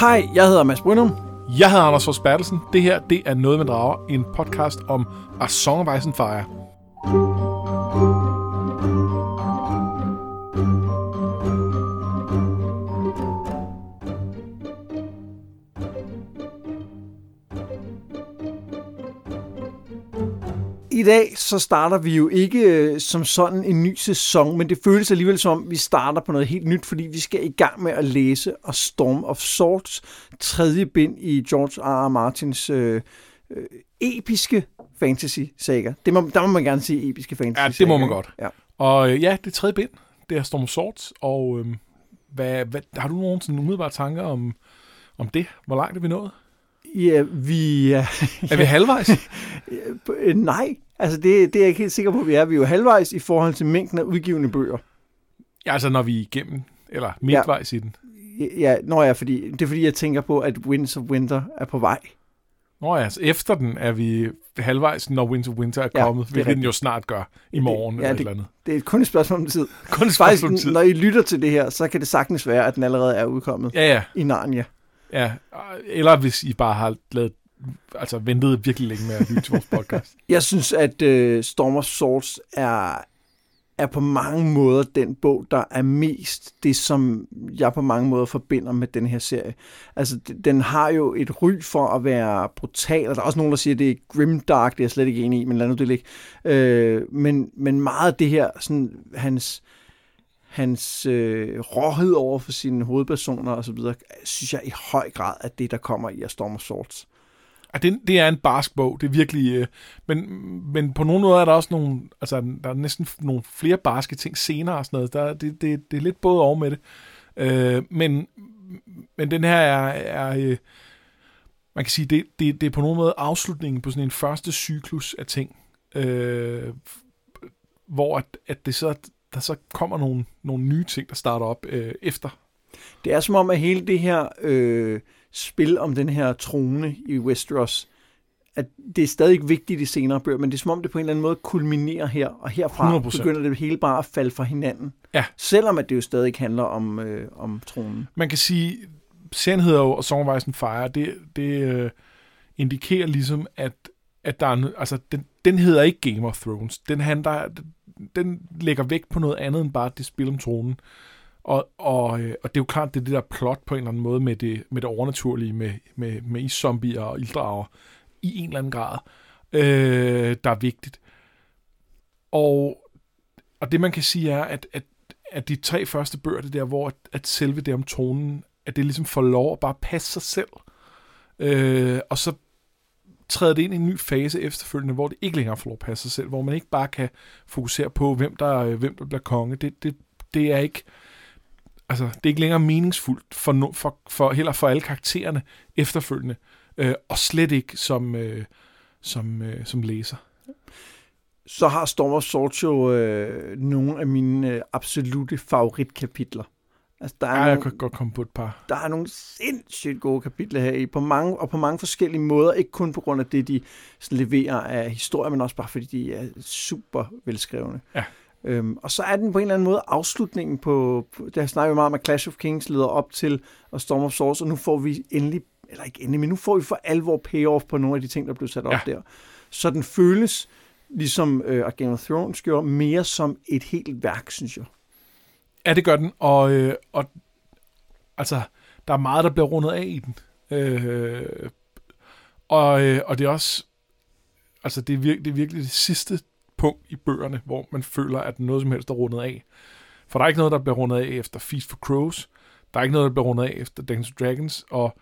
Hej, jeg hedder Mads Brynum. Jeg hedder Anders Fors Bertelsen. Det her, det er Noget med Drager, en podcast om A Song of Ice and Fire. Dag så starter vi jo ikke øh, som sådan en ny sæson, men det føles alligevel som, vi starter på noget helt nyt, fordi vi skal i gang med at læse A Storm of Swords, tredje bind i George R. R. Martins øh, øh, episke fantasy-saga. Det må, der må man gerne sige episke fantasy Ja, det må man godt. Ja. Og øh, ja, det tredje bind. Det er Storm of Swords. Og øh, hvad, hvad, har du nogen sådan umiddelbare tanker om, om det? Hvor langt er vi nået? Ja, vi er... Er vi halvvejs? Øh, Nej, altså det, det er jeg ikke helt sikker på, at vi er. Vi er jo halvvejs i forhold til mængden af udgivende bøger. ja, altså når vi er igennem, eller midtvejs i den. Ja, når jeg, fordi, det er fordi, jeg tænker på, at Winds of Winter er på vej. Nå ja, altså efter den er vi halvvejs, når Winter Winter er Ja, kommet, det hvilket den rigtigt. jo snart gør i morgen ja, eller et det- eller andet. Det er kun et spørgsmål om tid. Kun et Faktisk, spørgsmål om tid. når I lytter til det her, så kan det sagtens være, at den allerede er udkommet Ja, ja. i Narnia. Ja, eller hvis I bare har lavet, altså ventet virkelig længe med at lytte til vores podcast. Jeg synes, at uh, Storm of Swords er, er på mange måder den bog, der er mest det, som jeg på mange måder forbinder med den her serie. Altså, den har jo et ry for at være brutal, og der er også nogen, der siger, at det er grimdark, det er jeg slet ikke enig i, men lad nu det ligge. Øh, men, men meget af det her, sådan, hans, hans øh, råhed over for sine hovedpersoner og så videre, synes jeg i høj grad er det, der kommer i A Storm of Swords. Og det, det er en barsk bog, det er virkelig... Øh, men, men på nogle måder er der også nogle... Altså, der er næsten nogle flere barske ting senere og sådan noget. Der, det, det, det er lidt både over med det. Øh, men, men den her er... er øh, man kan sige, det, det, det er på nogen måde afslutningen på sådan en første cyklus af ting. Øh, hvor at, at det så, der så kommer nogle, nogle nye ting, der starter op øh, efter. Det er som om, at hele det her øh, spil om den her trone i Westeros, at det er stadig vigtigt i senere bøger, men det er som om, det på en eller anden måde kulminerer her, og herfra 100%. begynder det hele bare at falde fra hinanden. Ja. Selvom at det jo stadig handler om, øh, om tronen. man kan sige, serien hedder jo Song of Ice and Fire, det, det øh, indikerer ligesom, at, at der er, altså, den, den hedder ikke Game of Thrones. Den, handler, den lægger vægt på noget andet end bare det spil om tronen. Og, og, øh, og det er jo klart, det er det der plot på en eller anden måde med det, med det overnaturlige, med, med, med iszombier og ilddrager i en eller anden grad, øh, der er vigtigt. Og, og det man kan sige er, at, at, at de tre første bøger, det der, hvor at, at selve det om tronen, at det ligesom får lov at bare passe sig selv. Øh, og så træder det ind i en ny fase efterfølgende, hvor det ikke længere får lov at passe sig selv, hvor man ikke bare kan fokusere på, hvem der, øh, hvem der bliver konge. Det, det, det er ikke altså, det er ikke længere meningsfuldt for, no, for, for heller for alle karaktererne efterfølgende, øh, og slet ikke som, øh, som, øh, som læser. Så har Storm of Swords jo øh, nogle af mine øh, absolute favoritkapitler. Altså, der er, Ja, nogle, jeg kan godt komme på et par. der er nogle sindssygt gode kapitler her i, på mange, og på mange forskellige måder, ikke kun på grund af det, de leverer af historie, men også bare fordi de er super velskrevne. Ja. Øhm, og så er den på en eller anden måde afslutningen på, på det har snakket vi meget om, at Clash of Kings leder op til og Storm of Swords, og nu får vi endelig, eller ikke endelig, men nu får vi for alvor payoff på nogle af de ting, der blev sat op Ja. der. Så den føles, ligesom øh, Game of Thrones gjorde, mere som et helt værk, synes jeg. Ja, det gør den, og, øh, og altså, der er meget, der bliver rundet af i den. Øh, og, øh, og det er også, altså, det er, vir- det er virkelig det sidste punkt i bøgerne, hvor man føler, at noget som helst er rundet af. For der er ikke noget, der bliver rundet af efter Feast for Crows. Der er ikke noget, der bliver rundet af efter Dungeons Dragons, og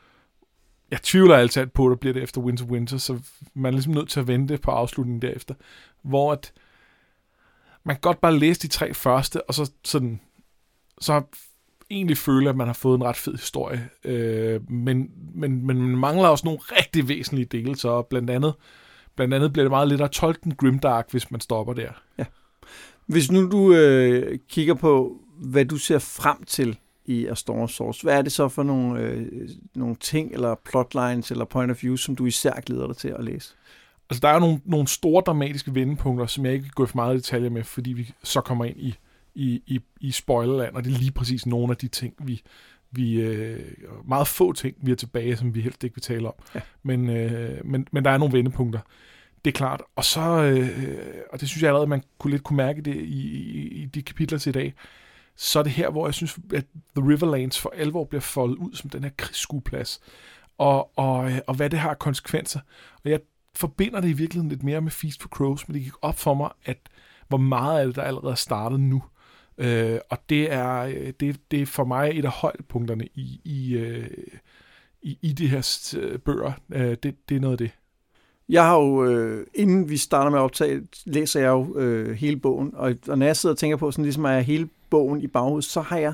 jeg tvivler altid på, at der bliver det efter Winter Winter, så man er ligesom nødt til at vente på afslutningen derefter, hvor at man kan godt bare læse de tre første, og så sådan så egentlig føle, at man har fået en ret fed historie. Øh, men, men, men man mangler også nogle rigtig væsentlige dele, så blandt andet, blandt andet bliver det meget lidt at tolke den grimdark, hvis man stopper der. Hvis nu du øh, kigger på, hvad du ser frem til i A Storm Swords, hvad er det så for nogle, øh, nogle ting, eller plotlines, eller point of view, som du især glæder dig til at læse? Altså, der er nogle, nogle store dramatiske vendepunkter, som jeg ikke vil gå for meget i detaljer med, fordi vi så kommer ind i, i, i, i spoilerland, og det er lige præcis nogle af de ting, vi, vi øh, meget få ting, vi er tilbage, som vi helst ikke vil tale om. Ja. Men, øh, men, men der er nogle vendepunkter. Det er klart. Og så, øh, og det synes jeg allerede, man kunne lidt kunne mærke det i, i, i de kapitler til i dag, så er det her, hvor jeg synes, at The Riverlands for alvor bliver foldet ud som den her krigsskueplads. Og, og, øh, og hvad det har konsekvenser. Og jeg forbinder det i virkeligheden lidt mere med Feast for Crows, men det gik op for mig, at hvor meget af det, der allerede er startet nu. Øh, og det er, øh, det, det er for mig et af højdepunkterne i, i, øh, i, i de her øh, bøger. Øh, det, det er noget af det. Jeg har jo, øh, inden vi starter med at optage, læser jeg jo øh, hele bogen, og, og når jeg sidder og tænker på, sådan ligesom at jeg hele bogen i baghovedet, så har jeg,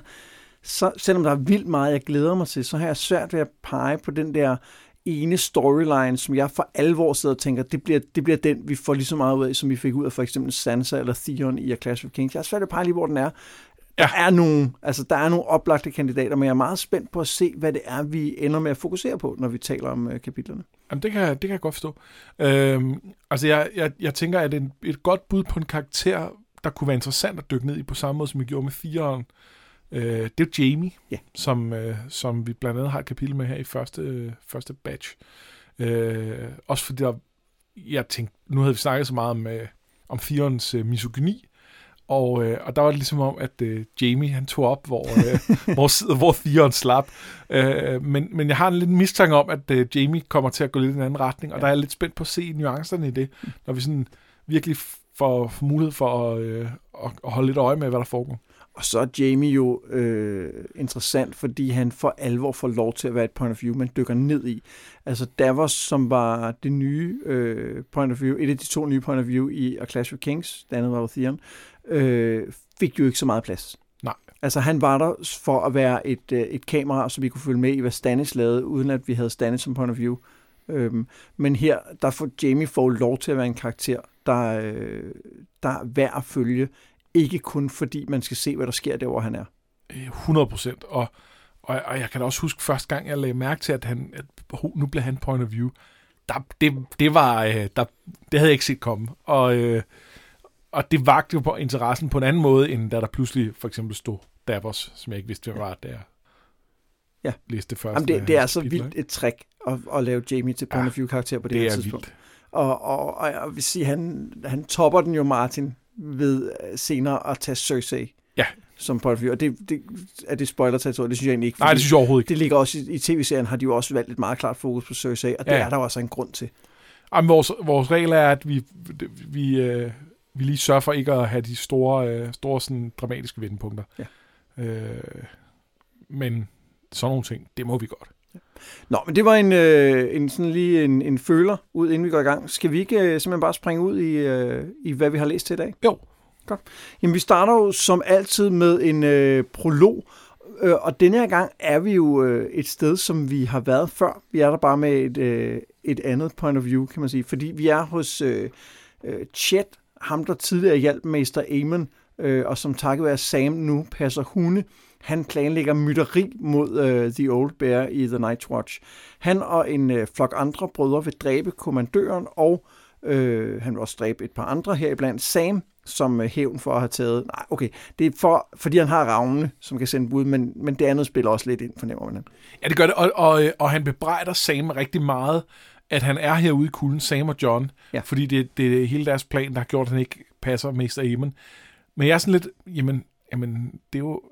så, selvom der er vildt meget, jeg glæder mig til, så har jeg svært ved at pege på den der ene storyline, som jeg for alvor sidder og tænker, det bliver, det bliver den, vi får lige så meget ud af, som vi fik ud af for eksempel Sansa eller Theon i A Clash of Kings. Jeg har svært at pege lige, hvor den er. Der er nogle, altså der er nogle oplagte kandidater, men jeg er meget spændt på at se, hvad det er, vi ender med at fokusere på, når vi taler om uh, kapitlerne. Jamen, det kan, det kan jeg godt forstå. Øhm, altså, jeg, jeg, jeg tænker, at en, et godt bud på en karakter, der kunne være interessant at dykke ned i, på samme måde, som vi gjorde med fireren, øh, det er Jamie, ja. som, øh, som vi blandt andet har et kapitel med her i første, øh, første batch. Øh, også fordi der, jeg tænkte, nu havde vi snakket så meget om, øh, om firerens øh, misogyni, og, øh, og der var det ligesom om, at øh, Jamie han tog op, hvor, øh, hvor, hvor Theon slap. Øh, men, men jeg har en lidt mistanke om, at øh, Jamie kommer til at gå lidt i en anden retning, og ja. der er jeg lidt spændt på at se nuancerne i det, når vi sådan virkelig får, får mulighed for at, øh, at, at holde lidt øje med, hvad der foregår. Og så er Jamie jo øh, interessant, fordi han for alvor får lov til at være et point of view, man dykker ned i. Altså Davos, som var det nye øh, point of view, et af de to nye point of view i A Clash of Kings, det andet var Theon, øh, fik jo ikke så meget plads. Nej. Altså han var der for at være et, øh, et kamera, så vi kunne følge med i, hvad Stannis lavede, uden at vi havde Stannis som point of view. Øhm, men her, der får Jamie får lov til at være en karakter, der, øh, der er værd at følge, ikke kun fordi man skal se, hvad der sker der, hvor han er. 100 procent. Og, og, og jeg kan da også huske første gang, jeg lagde mærke til, at, han, at nu blev han point of view. Der, det, det, var, øh, der, det havde jeg ikke set komme. Og, øh, og det vagte jo på interessen på en anden måde, end da der pludselig for eksempel stod Davos, som jeg ikke vidste, hvem var, der ja. læste først. Jamen det, det er så vildt et trick at, at lave Jamie til point ja, of view karakter på det, det her tidspunkt. Vildt. Og, og, og jeg vil sige, han, han topper den jo Martin ved øh, senere at tage Cersei ja. som view. Og det, det, er det spoiler det synes jeg egentlig ikke. Nej, det synes jeg overhovedet ikke. Det ligger også i, i tv-serien, har de jo også valgt et meget klart fokus på Cersei, og det ja. er der også en grund til. Jamen, vores, vores regel er, at vi, vi, øh, vi lige sørger for ikke at have de store, øh, store sådan, dramatiske vendepunkter. Ja. Øh, men sådan nogle ting, det må vi godt. Nå, men det var en, øh, en sådan lige en, en føler ud, inden vi går i gang. Skal vi ikke øh, simpelthen bare springe ud i, øh, i, hvad vi har læst til i dag? Jo. Godt. Jamen, vi starter jo som altid med en øh, prolog, øh, og denne her gang er vi jo øh, et sted, som vi har været før. Vi er der bare med et, øh, et andet point of view, kan man sige, fordi vi er hos øh, øh, Chet, ham der tidligere hjalp Mester Amon, øh, og som takket være Sam nu passer hunde. Han planlægger mytteri mod uh, The Old Bear i The Night's Watch. Han og en uh, flok andre brødre vil dræbe kommandøren, og uh, han vil også dræbe et par andre heriblandt. Sam, som uh, hævn for at have taget... Nej, okay, det er for, fordi han har ravne, som kan sende bud, men, men det andet spiller også lidt ind, fornemmer man. Ja, det gør det, og, og, og han bebrejder Sam rigtig meget, at han er herude i kulden, Sam og John, ja. fordi det, det er hele deres plan, der har gjort, at han ikke passer Mester Aemon. Men jeg er sådan lidt, jamen, jamen det, er jo,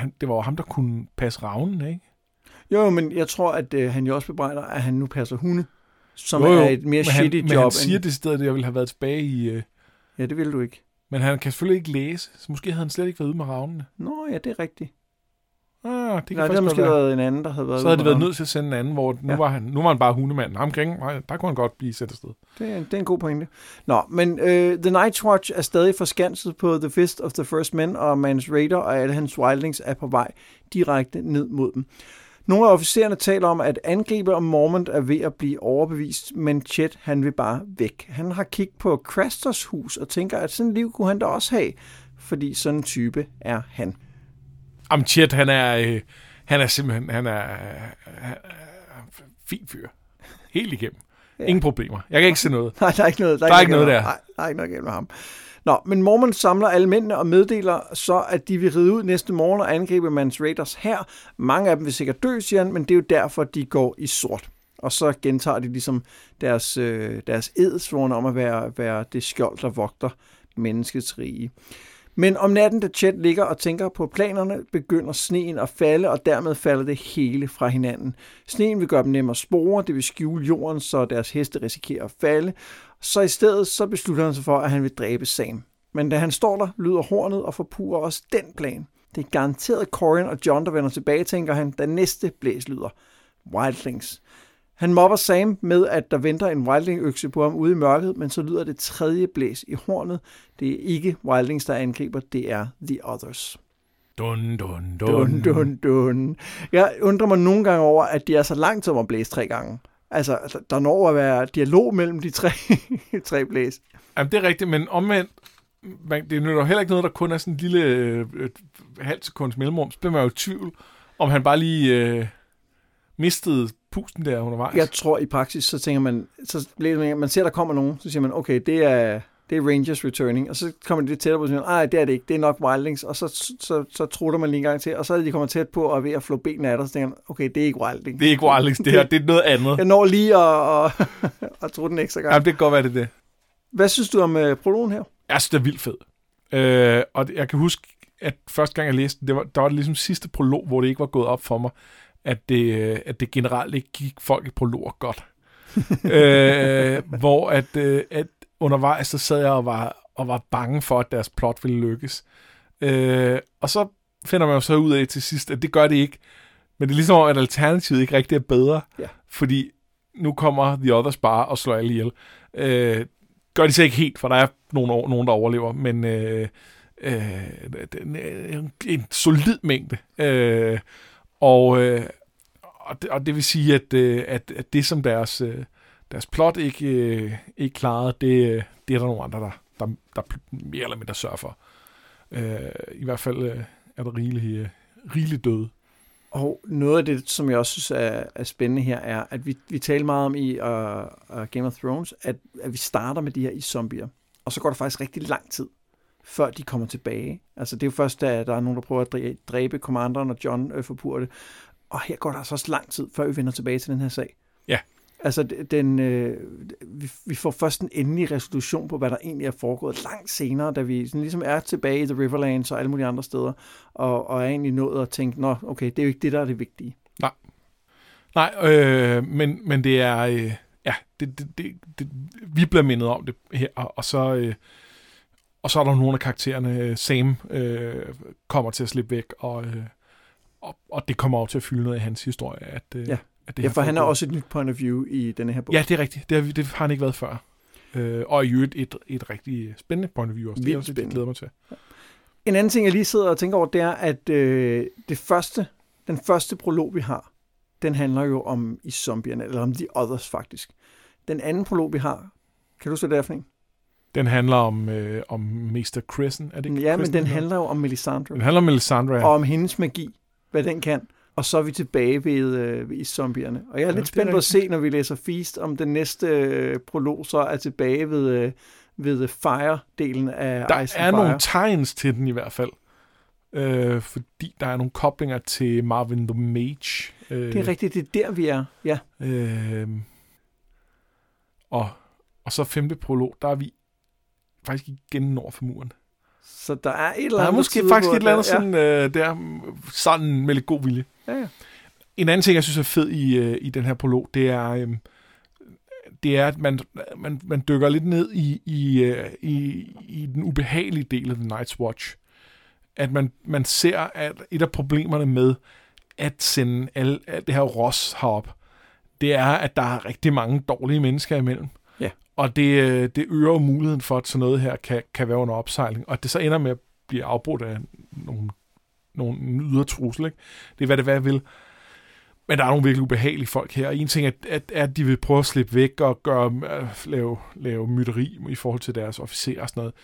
han, det var jo ham, der kunne passe ravnen, ikke? Jo, men jeg tror, at øh, han jo også bebrejder, at han nu passer hunde, som jo, jo, er et mere shitty han, job. Men han siger end... det sted, at jeg ville have været tilbage i... Øh... Ja, det ville du ikke. Men han kan selvfølgelig ikke læse, så måske havde han slet ikke været ude med ravnene. Nå, ja, det er rigtigt. Ah, det kan Nej, det har måske være. været en anden, der havde været Så havde det været nødt til at sende en anden, hvor nu, ja. var, han, nu var han bare hundemand. Ham kring, der kunne han godt blive sendt afsted. Det er, det er en god pointe. Nå, men uh, The Night's Watch er stadig forskanset på The Fist of the First Men, og Mans Raider og alle hans wildlings er på vej direkte ned mod dem. Nogle af officererne taler om, at angriber og Mormont er ved at blive overbevist, men Chet han vil bare væk. Han har kigget på Crasters hus og tænker, at sådan et liv kunne han da også have, fordi sådan en type er han. Jamen, Chet, han er, øh, han er simpelthen, han er, øh, fin fyr. Helt igennem. Ja. Ingen problemer. Jeg kan ikke se noget. Nej, der er ikke noget der, der er ikke noget der. der. Nej, der er ikke noget galt med ham. Nå, men Mormon samler alle mændene og meddeler så, at de vil ride ud næste morgen og angribe Mans Raiders her. Mange af dem vil sikkert dø, siger han, men det er jo derfor, de går i sort. Og så gentager de ligesom deres, øh, deres edsvorene om at være, være det skjold, der vogter menneskets rige. Men om natten, da Chet ligger og tænker på planerne, begynder sneen at falde, og dermed falder det hele fra hinanden. Sneen vil gøre dem nemmere at spore, det vil skjule jorden, så deres heste risikerer at falde. Så i stedet så beslutter han sig for, at han vil dræbe Sam. Men da han står der, lyder hornet og forpurer også den plan. Det er garanteret Corin og John, der vender tilbage, tænker han, da næste blæs lyder. Wildlings. Han mobber Sam med, at der venter en wildling-økse på ham ude i mørket, men så lyder det tredje blæs i hornet. Det er ikke wildlings, der angriber, det er The Others. Dun, dun, dun. Dun, dun, dun. Jeg undrer mig nogle gange over, at de er så langt som at blæse tre gange. Altså, der når at være dialog mellem de tre, tre blæs. Jamen, det er rigtigt, men omvendt, man, det nytter heller ikke noget, der kun er sådan en lille øh, et halvt sekunds mellemrum. Så bliver man jo i tvivl, om han bare lige øh, mistede pusten der undervejs. Jeg tror i praksis, så tænker man, så bliver man, man ser, der kommer nogen, så siger man, okay, det er, det er Rangers returning, og så kommer de lidt tættere på, og siger, nej, det er det ikke, det er nok Wildlings, og så, så, så, så trutter man lige en gang til, og så er de kommer tæt på og er ved at flå benene af dig, så tænker man, okay, det er ikke Wildlings. Det er ikke Wildlings, det her, det er noget andet. Jeg når lige at, at, at tro den ekstra gang. Jamen, det kan godt være, det er det. Hvad synes du om uh, prologen her? Jeg synes, det er vildt fed. Øh, og jeg kan huske, at første gang jeg læste den, det var, der var det ligesom sidste prolog, hvor det ikke var gået op for mig, at det, øh, at det generelt ikke gik folk i prologer godt. øh, hvor at, øh, at undervejs, så sad jeg og var, og var bange for, at deres plot ville lykkes. Øh, og så finder man jo så ud af til sidst, at det gør det ikke. Men det er ligesom, at alternativet ikke rigtig er bedre. Ja. Fordi nu kommer The Others bare og slår alle ihjel. Øh, gør de så ikke helt, for der er nogen, nogen der overlever, men øh, øh, en, en solid mængde. Øh, og, øh, og, det, og det vil sige, at, øh, at, at det som deres, øh, deres plot ikke, øh, ikke klarede, det, øh, det er der nogle andre, der, der, der mere eller mindre sørger for. Øh, I hvert fald øh, er der rigeligt, øh, rigeligt døde. Og noget af det, som jeg også synes er, er spændende her, er, at vi, vi taler meget om i uh, uh, Game of Thrones, at, at vi starter med de her i-zombier, og så går der faktisk rigtig lang tid, før de kommer tilbage. Altså det er jo først, da der er nogen, der prøver at dræbe kommanderen, og John øh, forpurer det. Og her går der altså også lang tid, før vi vender tilbage til den her sag. Ja. Altså, den, øh, vi, vi får først en endelig resolution på, hvad der egentlig er foregået langt senere, da vi sådan ligesom er tilbage i The Riverlands og alle mulige andre steder, og, og er egentlig nået at tænke, nå, okay, det er jo ikke det, der er det vigtige. Nej. Nej, øh, men, men det er, øh, ja, det, det, det, det, vi bliver mindet om det her, og så, øh, og så er der nogle af karaktererne, øh, Sam øh, kommer til at slippe væk, og, øh, og, og det kommer over til at fylde noget i hans historie, at, øh, ja. at det Ja, for han er også et nyt point of view i denne her bog. Ja, det er rigtigt. Det har, det har han ikke været før. Øh, og i øvrigt et, et rigtig spændende point of view også. Vildt det er også, spændende. jeg glæder mig til. En anden ting, jeg lige sidder og tænker over, det er, at øh, det første, den første prolog, vi har, den handler jo om i zombierne, eller om The Others faktisk. Den anden prolog, vi har, kan du hvad det er for en? Den handler om, øh, om Mester Crescent, er det ikke Ja, men den handler jo om Melisandre, Den handler om Melisandre. og om hendes magi, hvad den kan. Og så er vi tilbage ved, øh, ved zombierne. Og jeg er Ja, lidt er spændt på at se, når vi læser Feast, om den næste øh, prolog så er tilbage ved, øh, ved Fire-delen af Der Ice er Fire. nogle tegns til den i hvert fald. Øh, fordi der er nogle koblinger til Marvin the Mage. Øh, Det er rigtigt, det er der, vi er. Ja. Øh, og, og så femte prolog, der er vi faktisk igen nord for muren. Så der er et eller Der andet, er måske faktisk et eller andet der- sådan, øh, der, sådan med lidt god vilje. Ja, ja. En anden ting, jeg synes er fed i, øh, i den her prolog, det er, øh, det er, at man, man, man dykker lidt ned i, i, øh, i, i den ubehagelige del af The Night's Watch. At man, man ser, at et af problemerne med at sende alle, alt det her ros herop, det er, at der er rigtig mange dårlige mennesker imellem. Og det, øh, det øger jo muligheden for, at sådan noget her kan, kan være under opsejling. Og at det så ender med at blive afbrudt af nogle, nogle ydre trussel. Ikke? Det er, hvad det hvad jeg vil. Men der er nogle virkelig ubehagelige folk her. Og en ting er, at, at de vil prøve at slippe væk og gøre, øh, lave, lave mytteri i forhold til deres officerer og sådan noget.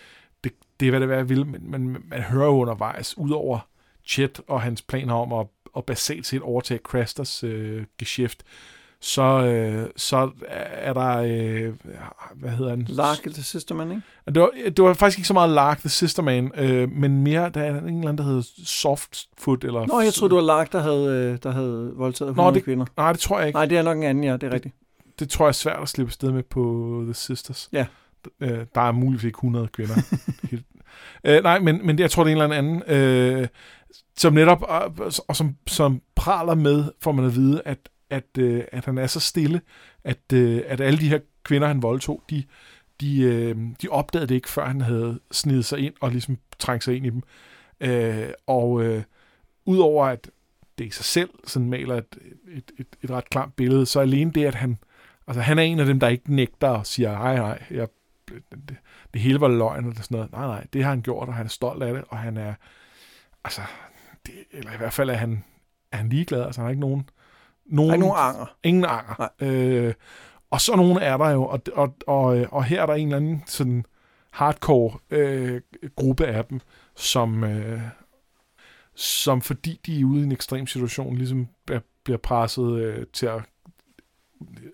Det, det er, hvad det hvad jeg vil. Men man, man hører jo undervejs, udover Chet og hans planer om at, at basalt set overtage Crasters øh, geschæft, så, øh, så er der, øh, hvad hedder han? Lark the Sister Man, ikke? Det var, det var faktisk ikke så meget Lark the Sister Man, øh, men mere, der er en eller anden, der hedder Softfoot. Eller Nå, jeg troede, det var Lark, der havde, øh, der havde voldtaget 100 Nå, det, kvinder. Nej, det tror jeg ikke. Nej, det er nok en anden, ja, det er rigtigt. Det tror jeg er svært at slippe sted med på The Sisters. Ja. Øh, der er muligvis ikke 100 kvinder. øh, nej, men, men jeg tror, det er en eller anden, øh, som netop, og, og som, som praler med, får man at vide, at, at, øh, at han er så stille, at, øh, at alle de her kvinder, han voldtog, de, de, øh, de opdagede det ikke, før han havde snedet sig ind og ligesom trængt sig ind i dem. Øh, og øh, udover at det i sig selv sådan maler et, et, et, et ret klart billede, så alene det, at han, altså han er en af dem, der ikke nægter og siger, nej, nej, jeg, det, det hele var løgn eller sådan noget. Nej, nej, det har han gjort, og han er stolt af det, og han er, altså, det, eller i hvert fald er han, er han ligeglad, altså han har ikke nogen, nogen, ikke nogen anger. Ingen anger. Øh, og så nogen er der jo, og, og, og, og her er der en eller anden sådan hardcore øh, gruppe af dem, som, øh, som fordi de er ude i en ekstrem situation, ligesom bliver, bliver presset øh, til at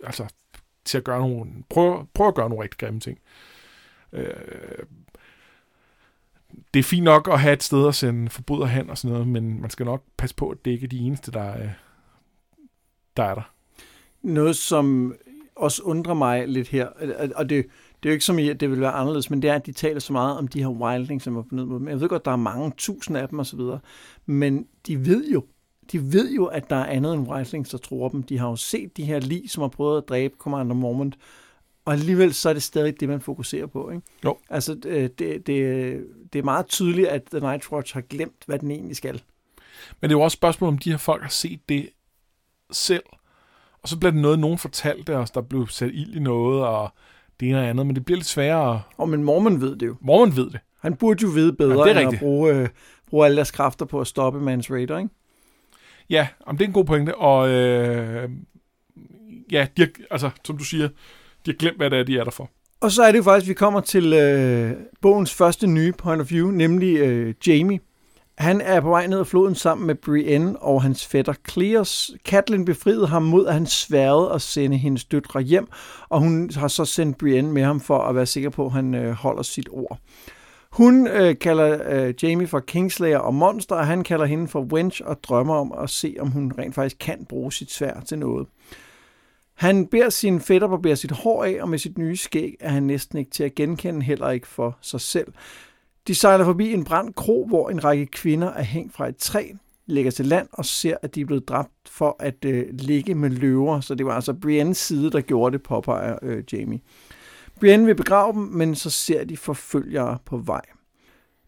altså til at gøre nogle, prøve, prøve at gøre nogle rigtig grimme ting. Øh, det er fint nok at have et sted at sende forbryder hen og sådan noget, men man skal nok passe på, at det ikke er de eneste, der er, der er der. Noget, som også undrer mig lidt her, og det, det er jo ikke som i, at det vil være anderledes, men det er, at de taler så meget om de her wildlings, som er på ned mod dem. Jeg ved godt, der er mange tusind af dem osv., men de ved jo, de ved jo, at der er andet end wildlings, der tror dem. De har jo set de her lig, som har prøvet at dræbe Commander Mormont, og alligevel så er det stadig det, man fokuserer på. Ikke? Jo. Altså, det, det, det er meget tydeligt, at The Night Watch har glemt, hvad den egentlig skal. Men det er jo også et spørgsmål, om de her folk har set det selv. Og så bliver det noget, nogen fortalte os, der blev sat ild i noget, og det ene og andet, men det bliver lidt sværere. Og men Mormon ved det jo. Mormon ved det. Han burde jo vide bedre, ja, end at bruge, øh, bruge alle deres kræfter på at stoppe Mans Raider, ikke? Ja, om det er en god pointe, og øh, ja, de har, altså, som du siger, de har glemt, hvad det er, de er der for. Og så er det jo faktisk, at vi kommer til øh, bogens første nye point of view, nemlig øh, Jamie. Han er på vej ned ad floden sammen med Brienne og hans fætter Cleos. Catelyn befriede ham mod, at han sværede at sende hendes døtre hjem, og hun har så sendt Brienne med ham for at være sikker på, at han øh, holder sit ord. Hun øh, kalder øh, Jamie for Kingslayer og monster, og han kalder hende for Wench og drømmer om at se, om hun rent faktisk kan bruge sit svær til noget. Han beder sin fætter barbere sit hår af, og med sit nye skæg er han næsten ikke til at genkende, heller ikke for sig selv. De sejler forbi en brændt kro, hvor en række kvinder er hængt fra et træ, lægger til land og ser, at de er blevet dræbt for at øh, ligge med løver. Så det var altså Briennes side, der gjorde det, påpeger øh, Jamie. Brienne vil begrave dem, men så ser de forfølgere på vej.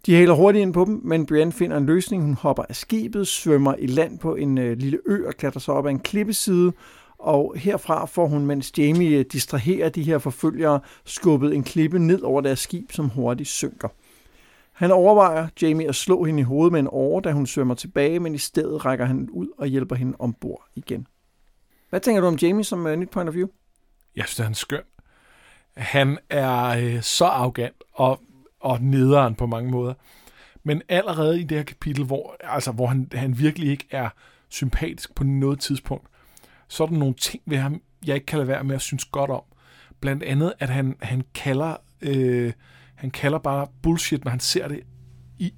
De hælder hurtigt ind på dem, men Brienne finder en løsning. Hun hopper af skibet, svømmer i land på en øh, lille ø og klatrer sig op ad en klippeside, og herfra får hun, mens Jamie øh, distraherer de her forfølgere, skubbet en klippe ned over deres skib, som hurtigt synker. Han overvejer Jamie at slå hende i hovedet med en åre, da hun svømmer tilbage, men i stedet rækker han ud og hjælper hende ombord igen. Hvad tænker du om Jamie som uh, nyt point of view? Jeg synes, han er skøn. Han er øh, så arrogant og, og nederen på mange måder. Men allerede i det her kapitel, hvor, altså, hvor han, han virkelig ikke er sympatisk på noget tidspunkt, så er der nogle ting ved ham, jeg ikke kan lade være med at synes godt om. Blandt andet, at han, han kalder øh, han kalder bare bullshit, når han ser det i,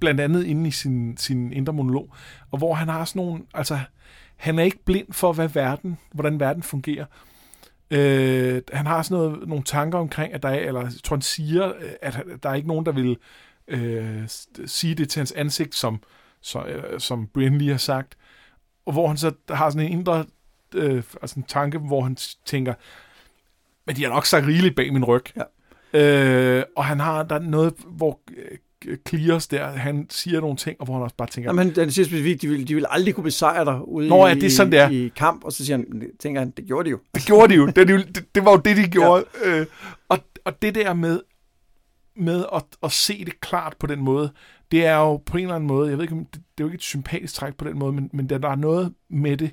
blandt andet inde i sin, sin indre monolog, og hvor han har sådan nogle, altså, han er ikke blind for, hvad verden, hvordan verden fungerer. Øh, han har sådan noget, nogle tanker omkring, at der er, eller jeg tror, han siger, øh, at der er ikke nogen, der vil øh, sige det til hans ansigt, som, så, øh, som Brian lige har sagt, og hvor han så har sådan en indre øh, altså en tanke, hvor han tænker, men de har nok sagt rigeligt bag min ryg. Ja. Øh, og han har der er noget, hvor øh, Clears der, han siger nogle ting, og hvor han også bare tænker... Jamen, han siger specifikt, de vil, de vil aldrig kunne besejre dig ude Nå, i, ja, det er sådan, det er. i kamp, og så siger han, tænker han, det gjorde de jo. Det gjorde de jo. Det, det, det var jo det, de gjorde. Ja. Øh, og, og det der med, med at, at se det klart på den måde, det er jo på en eller anden måde, jeg ved ikke, det, det er jo ikke et sympatisk træk på den måde, men, men der, der er noget med det,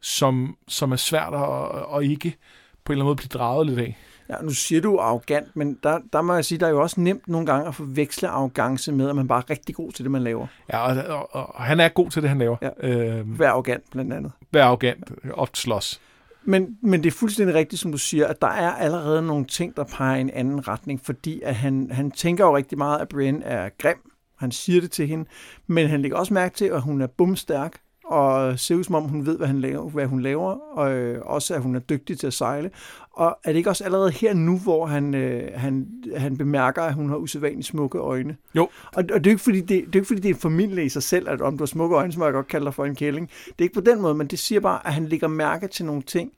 som, som er svært at, og ikke på en eller anden måde blive draget lidt af. Ja, nu siger du arrogant, men der, der må jeg sige, der er jo også nemt nogle gange at forveksle arrogance med, at man bare er rigtig god til det, man laver. Ja, og, og, og han er god til det, han laver. Ja. Øh, Vær arrogant, blandt andet. Vær arrogant, ofte slås. Men, men det er fuldstændig rigtigt, som du siger, at der er allerede nogle ting, der peger i en anden retning, fordi at han, han tænker jo rigtig meget, at Brienne er grim. Han siger det til hende, men han lægger også mærke til, at hun er bumstærk, og ser ud som om hun ved, hvad, han laver, hvad hun laver, og øh, også at hun er dygtig til at sejle. Og er det ikke også allerede her nu, hvor han, øh, han, han bemærker, at hun har usædvanligt smukke øjne? Jo. Og, og det, er ikke, fordi det, det er ikke fordi, det er en familie i sig selv, at om du har smukke øjne, så må jeg godt kalde dig for en kælling. Det er ikke på den måde, men det siger bare, at han lægger mærke til nogle ting,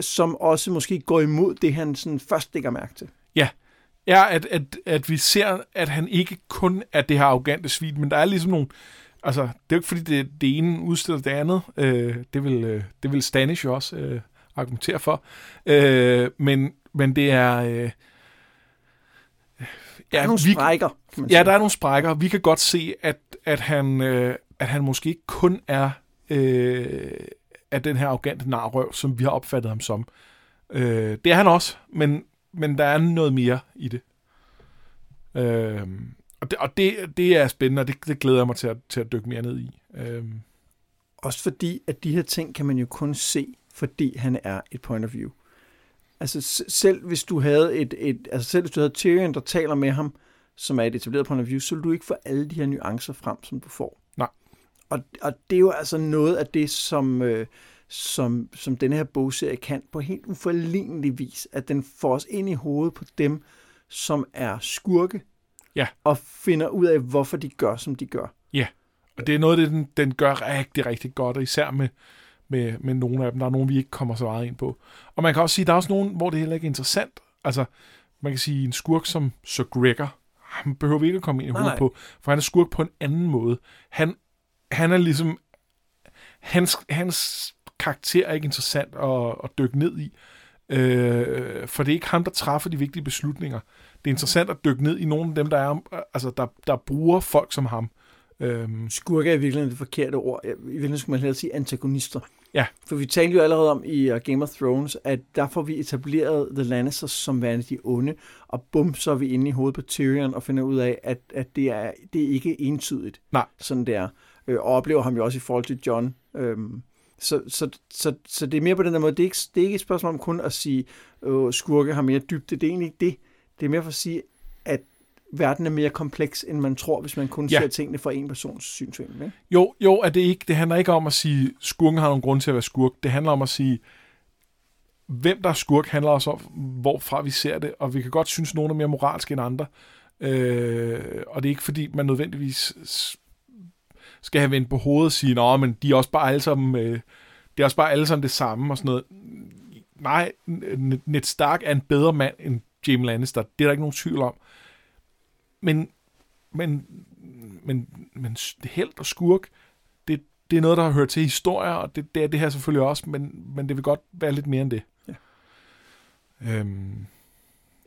som også måske går imod det, han sådan først lægger mærke til. Ja, er, at, at, at vi ser, at han ikke kun er det her arrogante svin, men der er ligesom nogle... Altså, det er jo ikke fordi, det, det ene udstiller det andet. Øh, det, vil, øh, det vil Stanish jo også øh, argumentere for. Øh, men, men det er... Øh, der er nogle vi, sprækker. Ja, der er nogle sprækker. Vi kan godt se, at, at, han, øh, at han måske ikke kun er øh, af den her arrogante narrøv, som vi har opfattet ham som. Øh, det er han også, men, men der er noget mere i det. Øh, og det, og det, det er spændende, og det, det glæder jeg mig til at, til at dykke mere ned i. Øh. Også fordi, at de her ting kan man jo kun se, fordi han er et point of view. Altså selv hvis du havde et, et altså selv hvis du havde Tyrion, der taler med ham, som er et etableret point of view, så vil du ikke få alle de her nuancer frem, som du får. Nej. Og, og det er jo altså noget af det, som, øh, som, som denne her bogserie kan på helt uforlignelig vis, at den får os ind i hovedet på dem, som er skurke, ja. og finder ud af, hvorfor de gør, som de gør. Ja, og det er noget, det den, den gør rigtig, rigtig godt, og især med, med, med nogle af dem. Der er nogle, vi ikke kommer så meget ind på. Og man kan også sige, der er også nogle, hvor det heller ikke er interessant. Altså, man kan sige, en skurk som Sir Gregor, han behøver vi ikke at komme ind i hovedet på, for han er skurk på en anden måde. Han, han er ligesom, hans, hans karakter er ikke interessant at, at dykke ned i, øh, for det er ikke ham, der træffer de vigtige beslutninger. Det er interessant at dykke ned i nogle af dem, der, er, altså, der, der bruger folk som ham. Øhm. Skurke er i virkeligheden det forkerte ord. I virkeligheden skulle man hellere sige antagonister. Ja. For vi talte jo allerede om i uh, Game of Thrones, at der får vi etableret The Lannisters som værende de onde, og bum, så er vi inde i hovedet på Tyrion og finder ud af, at, at det, er, det er ikke entydigt, Nej. sådan det er. Øh, og oplever ham jo også i forhold til John. Øhm, så, så, så, så det er mere på den der måde. Det er ikke, det er ikke et spørgsmål om kun at sige, at skurke har mere dybde. Det er egentlig ikke det. Det er mere for at sige, at verden er mere kompleks, end man tror, hvis man kun ja. ser tingene fra en persons synsvinkel. Ikke? Jo, jo, at det ikke. Det handler ikke om at sige, skurken har nogen grund til at være skurk. Det handler om at sige, hvem der er skurk, handler også om, hvorfra vi ser det. Og vi kan godt synes, at nogen er mere moralske end andre. Øh, og det er ikke fordi, man nødvendigvis skal have vendt på hovedet og sige, at men de er også bare alle sammen, øh, det er også bare alle sammen det samme og sådan noget. Nej, Ned Stark er en bedre mand end Jaime Lannister. Det er der ikke nogen tvivl om. Men, men, men, men held og skurk, det, det er noget, der har hørt til historier, og det, det er det her selvfølgelig også, men, men det vil godt være lidt mere end det. Ja. Øhm.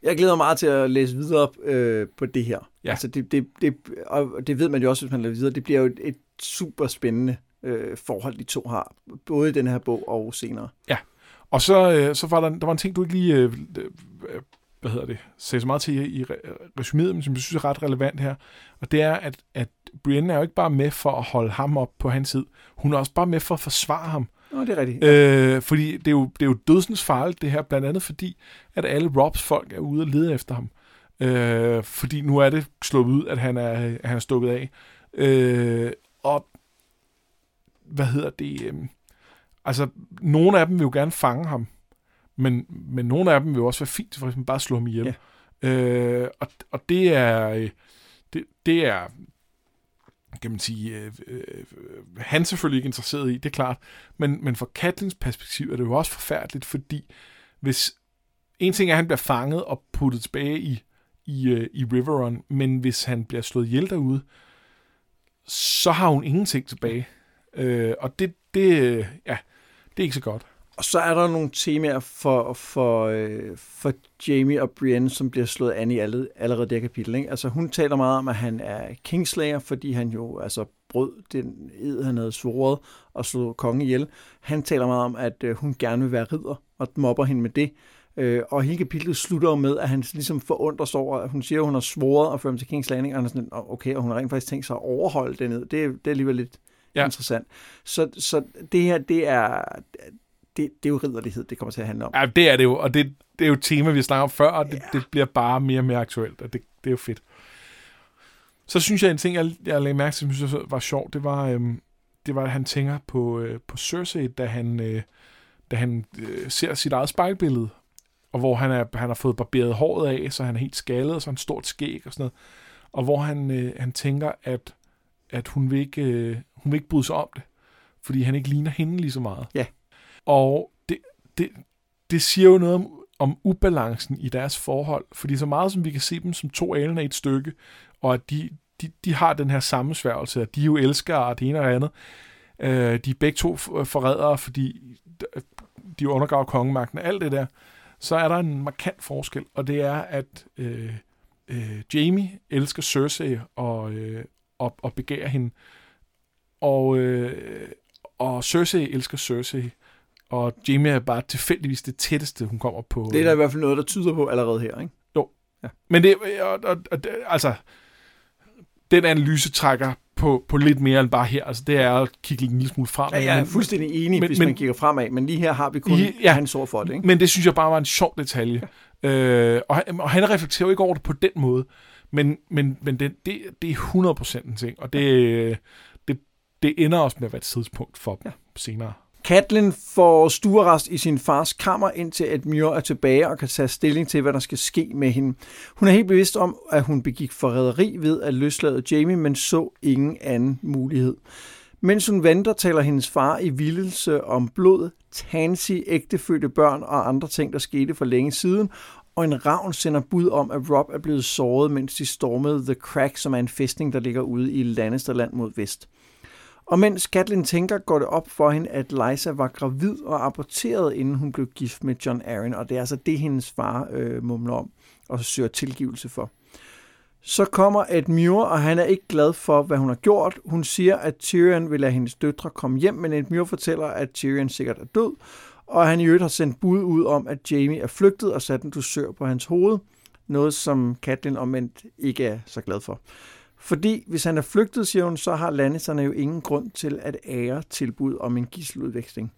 Jeg glæder mig meget til at læse videre øh, på det her. Ja. Altså det, det, det, og det ved man jo også, hvis man læser videre. Det bliver jo et, et super spændende øh, forhold, de to har. Både i den her bog og senere. Ja, og så, øh, så var der, der var en ting, du ikke lige øh, øh, hvad hedder det, sagde så meget til i resuméet, men som jeg synes er ret relevant her. Og det er, at, at Brienne er jo ikke bare med for at holde ham op på hans side. Hun er også bare med for at forsvare ham. Nå, det er rigtigt. Øh, fordi det er, jo, det er jo dødsens farligt, det her, blandt andet fordi, at alle Robs folk er ude og lede efter ham. Øh, fordi nu er det slået ud, at han er, han er stukket af. Øh, og hvad hedder det? Øh, altså, nogle af dem vil jo gerne fange ham. Men, men nogle af dem vil også være fint, for eksempel bare slå ham ihjel. Ja. Øh, og, og det er, øh, det, det er, kan man sige, øh, øh, han selvfølgelig ikke interesseret i, det er klart. Men, men fra Katlins perspektiv er det jo også forfærdeligt, fordi hvis en ting er, at han bliver fanget og puttet tilbage i, i, øh, i Riveron, men hvis han bliver slået ihjel derude, så har hun ingenting tilbage. Øh, og det, det, ja, det er ikke så godt. Og så er der nogle temaer for, for, øh, for Jamie og Brienne, som bliver slået an i alle, allerede det kapitel. Ikke? Altså hun taler meget om, at han er Kingslayer, fordi han jo altså brød den ed, han havde svoret og slog kongen ihjel. Han taler meget om, at øh, hun gerne vil være ridder, og mobber hende med det. Øh, og hele kapitlet slutter med, at han ligesom forundres over, at hun siger, at hun har svoret at føre ham til Kings Landing, og han er sådan, okay, og hun har rent faktisk tænkt sig at overholde det ned. Det, det er alligevel lidt ja. interessant. Så, så det her, det er, det, det er jo ridderlighed, det kommer til at handle om. Ja, det er det jo, og det, det er jo et tema, vi snakker om før, og det, Ja. det bliver bare mere og mere aktuelt, og det, det er jo fedt. Så synes jeg, en ting, jeg, jeg lagde mærke til, som jeg synes var sjovt, det var, øhm, det var, at han tænker på, øh, på Cersei, da han, øh, da han øh, ser sit eget spejlbillede, og hvor han, er, han har fået barberet håret af, så han er helt skaldet, og så har han stort skæg og sådan noget, og hvor han, øh, han tænker, at, at hun, vil ikke, øh, hun vil ikke bryde sig om det, fordi han ikke ligner hende lige så meget. Ja. Og det, det, det siger jo noget om, om ubalancen i deres forhold, fordi så meget som vi kan se dem som to alen i et stykke, og at de, de, de har den her sammensværgelse, at de jo elsker og det ene og det andet. Øh, de er begge to øh, forrædere, fordi øh, de undergraver kongemagten og alt det der. Så er der en markant forskel, og det er, at øh, øh, Jamie elsker Cersei og, øh, og, og begærer hende, og, øh, og Cersei elsker Cersei, og Jamie er bare tilfældigvis det tætteste, hun kommer på. Det er der i hvert fald noget, der tyder på allerede her, ikke? Men det, og, og, og, altså, den analyse trækker på, på lidt mere end bare her. Altså, det er at kigge en lille smule frem. Ja, jeg er fuldstændig enig, men- hvis men- man kigger fremad, men lige her har vi kun I- ja. ja. hans ord for det, ikke? Men det synes jeg bare var en sjov detalje. Ja. Øh, og, han, og han reflekterer jo ikke over det på den måde. Men, men, men det, det, det er 100% en ting, og det, det, det ender også med at være et tidspunkt for ja. senere. Katlin får stuerest i sin fars kammer, indtil at Muir er tilbage og kan tage stilling til, hvad der skal ske med hende. Hun er helt bevidst om, at hun begik forræderi ved at løslade Jamie, men så ingen anden mulighed. Mens hun venter, taler hendes far i vildelse om blod, tansy, ægtefødte børn og andre ting, der skete for længe siden, og en ravn sender bud om, at Rob er blevet såret, mens de stormede The Crack, som er en fæstning, der ligger ude i Lannisterland mod vest. Og mens Catelyn tænker, går det op for hende, at Liza var gravid og aborteret, inden hun blev gift med John Arryn, og det er altså det, hendes far øh, mumler om, og så søger tilgivelse for. Så kommer Ed Muir, og han er ikke glad for, hvad hun har gjort. Hun siger, at Tyrion vil lade hendes døtre komme hjem, men Ed Muir fortæller, at Tyrion sikkert er død, og han i øvrigt har sendt bud ud om, at Jamie er flygtet og sat en dusør på hans hoved. Noget, som Catelyn omvendt ikke er så glad for. Fordi hvis han er flygtet, siger hun, så har Lannisterne jo ingen grund til at ære tilbud om en gisseludveksling.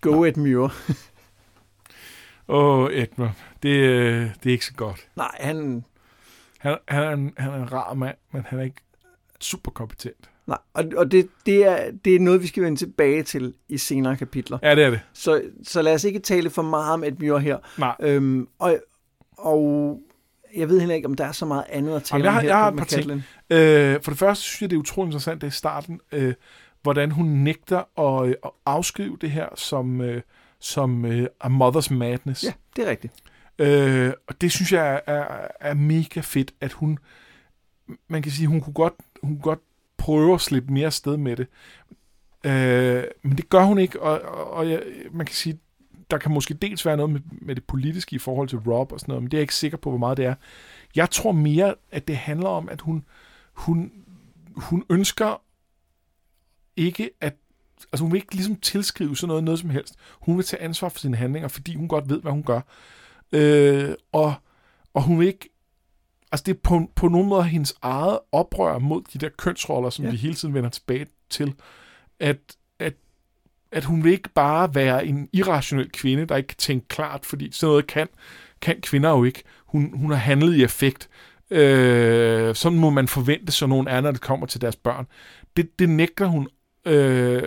Go Ed Muir. Åh, Edmund, det, øh, det er ikke så godt. Nej, han... Han, han, er en, han er en rar mand, men han er ikke super kompetent. Nej, og, og det, det, er, det er noget, vi skal vende tilbage til i senere kapitler. Ja, det er det. Så, så lad os ikke tale for meget om Ed Muir her. Nej. Øhm, og, og jeg ved heller ikke, om der er så meget andet at tale Jamen, jeg har- om her jeg har et par ting. Øh, for det første synes jeg, det er utroligt interessant, det er i starten, øh, hvordan hun nægter at, øh, at afskrive det her som, øh, som øh, a mother's madness. Ja, det er rigtigt. Øh, og det synes jeg er, er, er mega fedt, at hun, man kan sige, hun kunne godt, hun kunne godt prøve at slippe mere sted med det. Øh, men det gør hun ikke, og, og, og jeg, man kan sige, der kan måske dels være noget med, med det politiske i forhold til Rob og sådan noget, men det er jeg ikke sikker på, hvor meget det er. Jeg tror mere, at det handler om, at hun, hun, hun ønsker ikke at altså hun vil ikke ligesom tilskrive sådan noget, noget som helst. Hun vil tage ansvar for sine handlinger, fordi hun godt ved, hvad hun gør. Øh, og, og hun vil ikke altså det er på, på nogen måde hendes eget oprør mod de der kønsroller, som ja. Vi hele tiden vender tilbage til, at, at, hun vil ikke bare være en irrationel kvinde, der ikke kan tænke klart, fordi sådan noget kan, kan kvinder jo ikke. Hun, hun har handlet i effekt. Øh, sådan må man forvente, så nogen er, når det kommer til deres børn. Det, det nægter hun. Øh,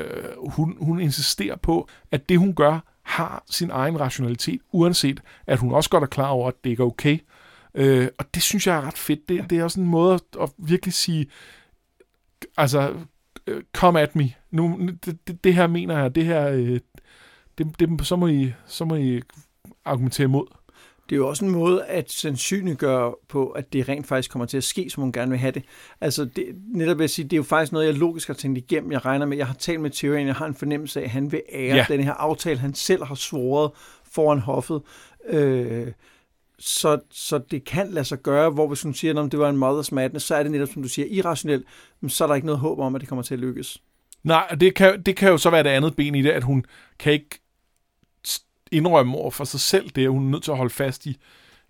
hun. Hun insisterer på, at det hun gør, har sin egen rationalitet, uanset at hun også godt er klar over, at det ikke er okay. Øh, og det synes jeg er ret fedt. Det, det er også en måde at, at virkelig sige, altså, øh, come at me. Nu, det, det, det her mener jeg, det her, øh, det, det, så, må I, så må I argumentere imod. Det er jo også en måde at sandsynliggøre på, at det rent faktisk kommer til at ske, som hun gerne vil have det. Altså det, netop at sige, det er jo faktisk noget, jeg logisk har tænkt igennem. Jeg regner med, jeg har talt med Tyrion, jeg har en fornemmelse af, at han vil ære ja. den her aftale, han selv har svoret foran hoffet. Øh, så, så det kan lade sig gøre, hvor hvis hun siger, at det var en mother's madness, så er det netop, som du siger, irrationelt, men så er der ikke noget håb om, at det kommer til at lykkes. Nej, det kan, det kan jo så være det andet ben i det, at hun kan ikke indrømme over for sig selv det, at hun er nødt til at holde fast i.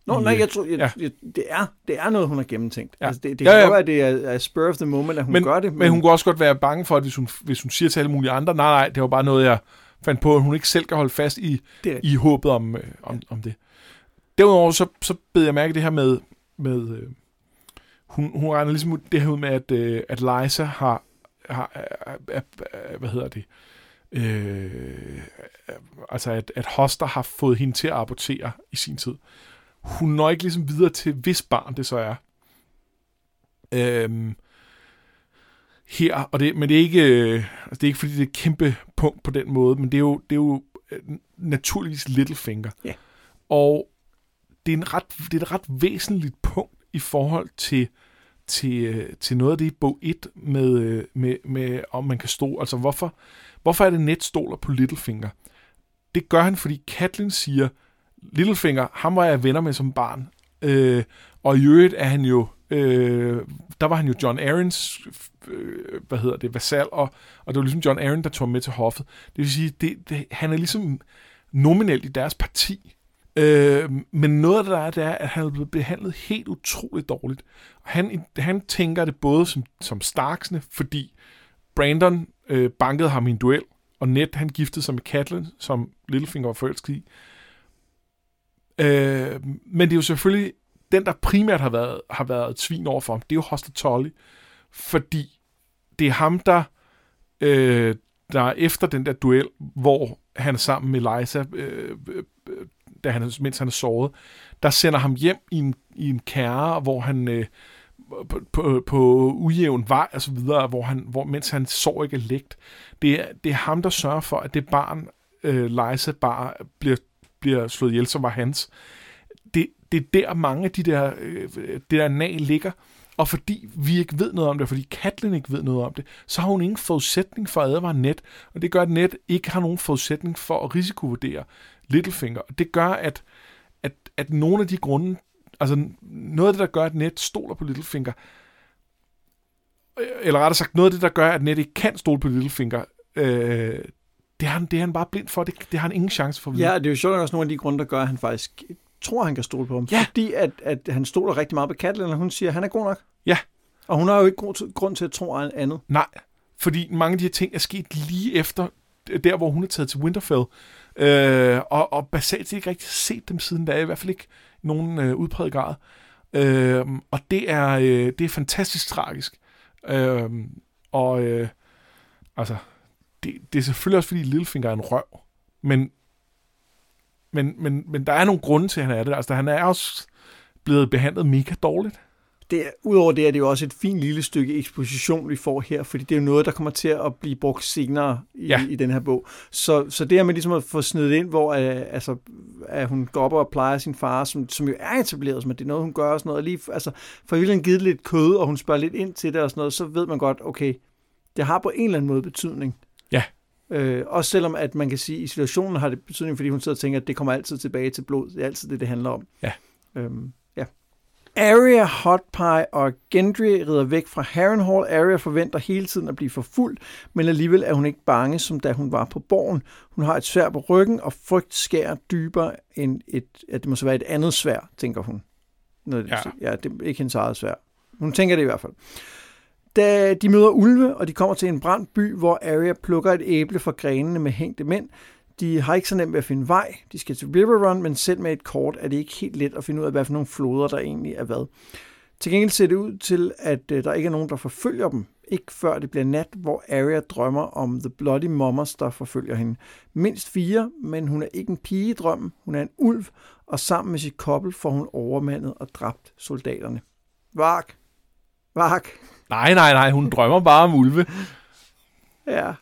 Nå, i, nej, jeg tror, jeg, ja. ja. jeg, det, er, det er noget, hun har gennemtænkt. Ja. Ja. Altså, det, det Ja, kan ja. være, at det er, er spur of the moment, at hun men, gør det. Men hun kunne også godt være bange for, at hvis hun, hvis hun siger til alle mulige andre, nej, nej, det var bare noget, jeg fandt på, at hun ikke selv kan holde fast i, i håbet om, øh, om, om det. Derudover så, så bed jeg mærke det her med, med øh, hun, hun regner ligesom det her ud med, at, øh, at Liza har, har er, er, er, hvad hedder det, øh, altså at, at Hoster har fået hende til at abortere i sin tid. Hun når ikke ligesom videre til, hvis barn det så er. Øhm, her, og det, men det er ikke, øh, altså det er ikke fordi det er et kæmpe punkt på den måde, men det er jo, det er jo øh, naturligvis Littlefinger. Ja. Og det er, en ret, det er et ret væsentligt punkt i forhold til, til, øh, til noget af det i bog 1 med, øh, med, med om man kan stå. Altså hvorfor, hvorfor er det net stoler på Littlefinger? Det gør han, fordi Katlin siger, Littlefinger, ham var jeg venner med som barn. Øh, og i øvrigt er han jo, øh, der var han jo John Aarons, øh, hvad hedder det, vasal, og, og det var ligesom John Aaron, der tog ham med til hoffet. Det vil sige, det, det, han er ligesom nominelt i deres parti. Øh, men noget af det der er, det er, at han er blevet behandlet helt utroligt dårligt. Og Han, han tænker det både som, som Starksne, fordi Brandon øh, bankede ham i en duel, og Ned han giftede sig med Catelyn, som Littlefinger var forelsket i. Øh, men det er jo selvfølgelig den, der primært har været, har været et svin over for ham, det er jo Hoster Tully, fordi det er ham, der, øh, der efter den der duel, hvor han er sammen med Liza, øh, øh da han, mens han er såret, der sender ham hjem i en, i en kære, hvor han øh, på, på, på ujævn vej og så videre, hvor han, hvor, mens han sår ikke er lægt. Det er, det er ham, der sørger for, at det barn, øh, Leise bare bliver, bliver slået ihjel, som var hans. Det, det er der mange af de der, øh, det der nag ligger, og fordi vi ikke ved noget om det, fordi Katlin ikke ved noget om det, så har hun ingen forudsætning for at advare net, og det gør, at net ikke har nogen forudsætning for at risikovurdere Littlefinger. Og det gør, at, at, at nogle af de grunde, altså noget af det, der gør, at net stoler på Littlefinger, eller rettere sagt, noget af det, der gør, at net ikke kan stole på Littlefinger, øh, det, er han, det er han bare blind for, det, det har han ingen chance for at vide. Ja, det er jo sjovt også nogle af de grunde, der gør, at han faktisk tror, han kan stole på ham. Ja. Fordi at, at han stoler rigtig meget på Catelyn, og hun siger, at han er god nok. Ja. Og hun har jo ikke grund til, at tro andet. Nej, fordi mange af de her ting er sket lige efter, der hvor hun er taget til Winterfell. Øh, og, og basalt set ikke rigtig set dem siden da, i hvert fald ikke nogen øh, udpræget grad. Øh, og det er, øh, det er fantastisk tragisk. Øh, og øh, altså, det, det er selvfølgelig også fordi Littlefinger er en røv, men, men, men, men der er nogle grunde til, at han er det. Altså, han er også blevet behandlet mega dårligt. Det er, Udover det er det jo også et fint lille stykke eksposition, vi får her, fordi det er jo noget, der kommer til at blive brugt senere i, Ja. i den her bog. Så, så det her med ligesom at få snedet ind, hvor øh, altså, at hun går op og plejer sin far, som, som jo er etableret, som at det er noget, hun gør og sådan noget, og lige, altså, for virkelig givet lidt kød, og hun spørger lidt ind til det og sådan noget, så ved man godt, okay, det har på en eller anden måde betydning. Ja. Øh, også selvom at man kan sige, at i situationen har det betydning, fordi hun sidder og tænker, at det kommer altid tilbage til blod. Det er altid det, det handler om. Ja. Øhm, ja. Arya, Hotpie og Gendry rider væk fra Harrenhal. Arya forventer hele tiden at blive forfulgt, men alligevel er hun ikke bange, som da hun var på borgen. Hun har et svær på ryggen, og frygt skærer dybere end et... Ja, det må så være et andet svær, tænker hun. Noget, Ja. ja, det er ikke hendes eget svær. Hun tænker det i hvert fald. Da de møder ulve, og de kommer til en brændt by, hvor Arya plukker et æble fra grenene med hængte mænd. De har ikke så nemt ved at finde vej. De skal til River Run, men selv med et kort er det ikke helt let at finde ud af, hvad for nogle floder, der egentlig er hvad. Til gengæld ser det ud til, at øh, der ikke er nogen, der forfølger dem. Ikke før det bliver nat, hvor Arya drømmer om The Bloody Mommers, der forfølger hende. Mindst fire, men hun er ikke en pige i drømmen. Hun er en ulv, og sammen med sit kobbel får hun overmandet og dræbt soldaterne. Vark. Vark. Nej, nej, nej, hun drømmer bare om ulve. Ja.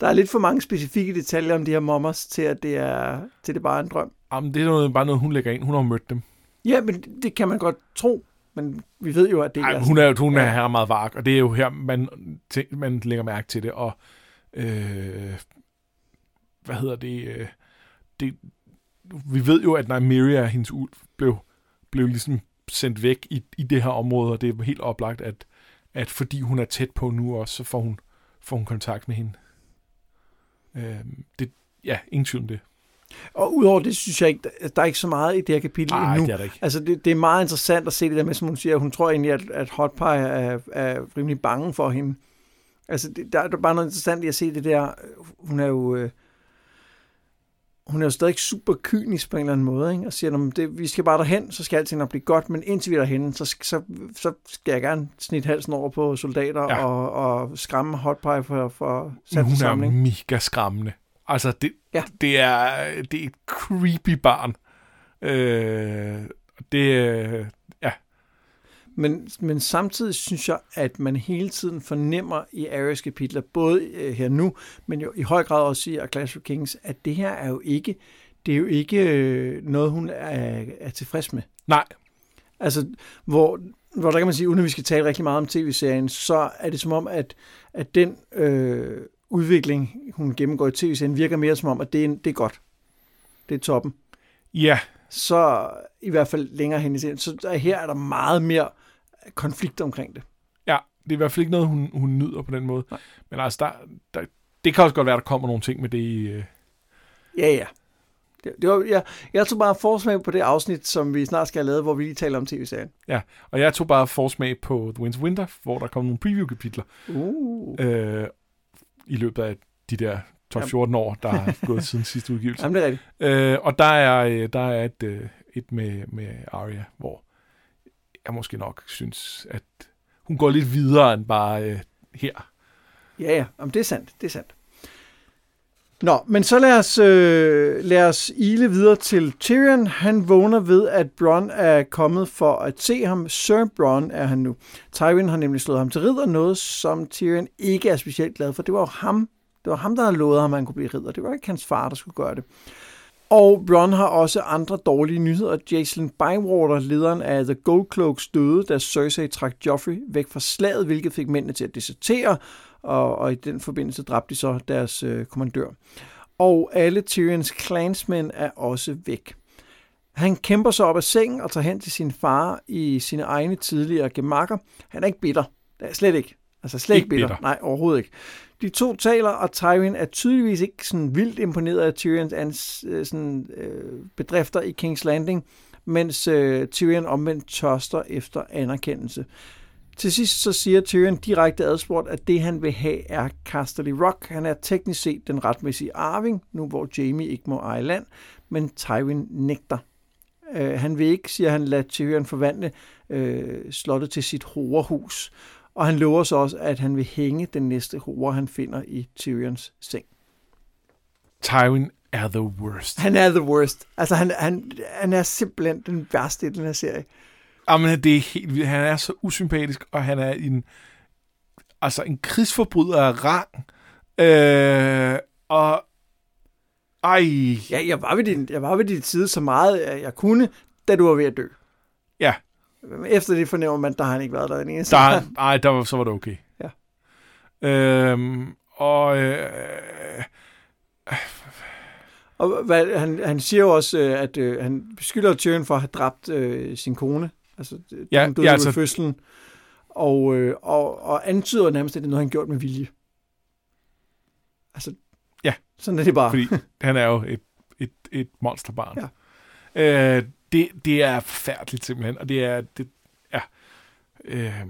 Der er lidt for mange specifikke detaljer om de her mommers, til at det, er, til det bare er en drøm. Jamen, det er noget, bare noget, hun lægger ind. Hun har jo mødt dem. Ja, men det kan man godt tro, men vi ved jo, at det Ej, er hun er, hun er Ja. her meget vark, og det er jo her, man, tænk, man lægger mærke til det. Og øh, hvad hedder det, øh, det? Vi ved jo, at Nymeria, hendes ulv, blev, blev ligesom sendt væk i, i det her område, og det er helt oplagt, at, at fordi hun er tæt på nu også, så får hun, får hun kontakt med hende. Øh, det, ja, ingen tvivl om det. Og udover det, synes jeg ikke, der- er ikke så meget i det her kapitel Nej, endnu. det er der ikke. Altså, det, det er meget interessant at se det der med, som hun siger, hun tror egentlig, at, at Hotpie er, er rimelig bange for hende. Altså, det, der er bare noget interessant i at se det der. Hun er jo... Øh, hun er jo stadig super kynisk på en eller anden måde, ikke? og siger, det, vi skal bare derhen, så skal alting nok blive godt, men indtil vi er derhen, så, så, så skal jeg gerne snit halsen over på soldater ja. og, og skræmme hotpie for, for sat Hun er mega skræmmende. Altså, det, ja. det, er, det er et creepy barn. Øh, det, ja. Men, men samtidig synes jeg, at man hele tiden fornemmer i Arias kapitler, både øh, her nu, men jo i høj grad også i A Clash of Kings, at det her er jo ikke, det er jo ikke øh, noget, hun er, er tilfreds med. Nej. Altså, hvor, hvor der kan man sige, uden at vi skal tale rigtig meget om tv-serien, så er det som om, at, at den øh, udvikling, hun gennemgår i tv-serien, virker mere som om, at det er, det er godt. Det er toppen. Ja. Så i hvert fald længere hen i serien. Så her er der meget mere konflikt omkring det. Ja, det er i hvert fald ikke noget, hun, hun nyder på den måde. Nej. Men altså, der, der, det kan også godt være, der kommer nogle ting med det i... Øh... Ja, ja. Det, det var, jeg, jeg tog bare forsmag på det afsnit, som vi snart skal have lavet, hvor vi lige taler om tv-serien. Ja, og jeg tog bare forsmag på The Winds Winter, hvor der kom nogle preview-kapitler. Uh. Øh, I løbet af de der 12-14 år, der er gået siden sidste udgivelse. Jamen, det er rigtigt. Øh, og der er, øh, der er et, øh, et med, med Arya, hvor jeg måske nok synes, at hun går lidt videre end bare øh, her. Ja, ja. Jamen, det er sandt. Det er sandt. Nå, men så lad os, øh, lad os ile videre til Tyrion. Han vågner ved, at Bronn er kommet for at se ham. Sir Bronn er han nu. Tywin har nemlig slået ham til ridder, noget som Tyrion ikke er specielt glad for. Det var jo ham, det var ham, der havde lovet ham, at han kunne blive ridder. Det var ikke hans far, der skulle gøre det. Og Bronn har også andre dårlige nyheder. Jason Bywater, lederen af The Gold Cloaks, døde, da Cersei trak Joffrey væk fra slaget, hvilket fik mændene til at desertere, og, og i den forbindelse dræbte de så deres øh, kommandør. Og alle Tyrions clansmænd er også væk. Han kæmper sig op af sengen og tager hen til sin far i sine egne tidligere gemakker. Han er ikke bitter. Det er slet ikke. Altså slet ikke bitter. bitter. Nej, overhovedet ikke. De to taler, og Tywin er tydeligvis ikke sådan vildt imponeret af Tyrions ans, øh, sådan, øh, bedrifter i King's Landing, mens øh, Tyrion omvendt tørster efter anerkendelse. Til sidst så siger Tyrion direkte adspurgt, at det han vil have er Casterly Rock. Han er teknisk set den retmæssige arving, nu hvor Jamie ikke må eje land, men Tywin nægter. Øh, han vil ikke, siger han, lade Tyrion forvandle øh, slottet til sit horehus. Og han lover så også, at han vil hænge den næste hore, han finder i Tyrions seng. Tywin er the worst. Han er the worst. Altså, han, han, han er simpelthen den værste i den her serie. Jamen, det er helt vildt. Han er så usympatisk, og han er en, altså en krigsforbryder af rang. Øh, og ej. Ja, jeg var ved din, jeg var ved din side så meget, jeg kunne, da du var ved at dø. Ja. Efter det fornemmer man, der har han ikke været der den eneste. Der, nej, der var, så var det okay. Ja. Øhm, og... Øh, og hvad, han, han siger jo også, øh, at øh, han beskylder Tyrion for at have dræbt øh, sin kone. Altså, ja, hun døde ja, altså, ved fødslen. Og, øh, og, og antyder nærmest, at det er noget, han gjort med vilje. Altså, ja. sådan er det bare. Fordi han er jo et, et, et monsterbarn. Ja. Øh, det, det er forfærdeligt simpelthen, og det er, det, ja, øh...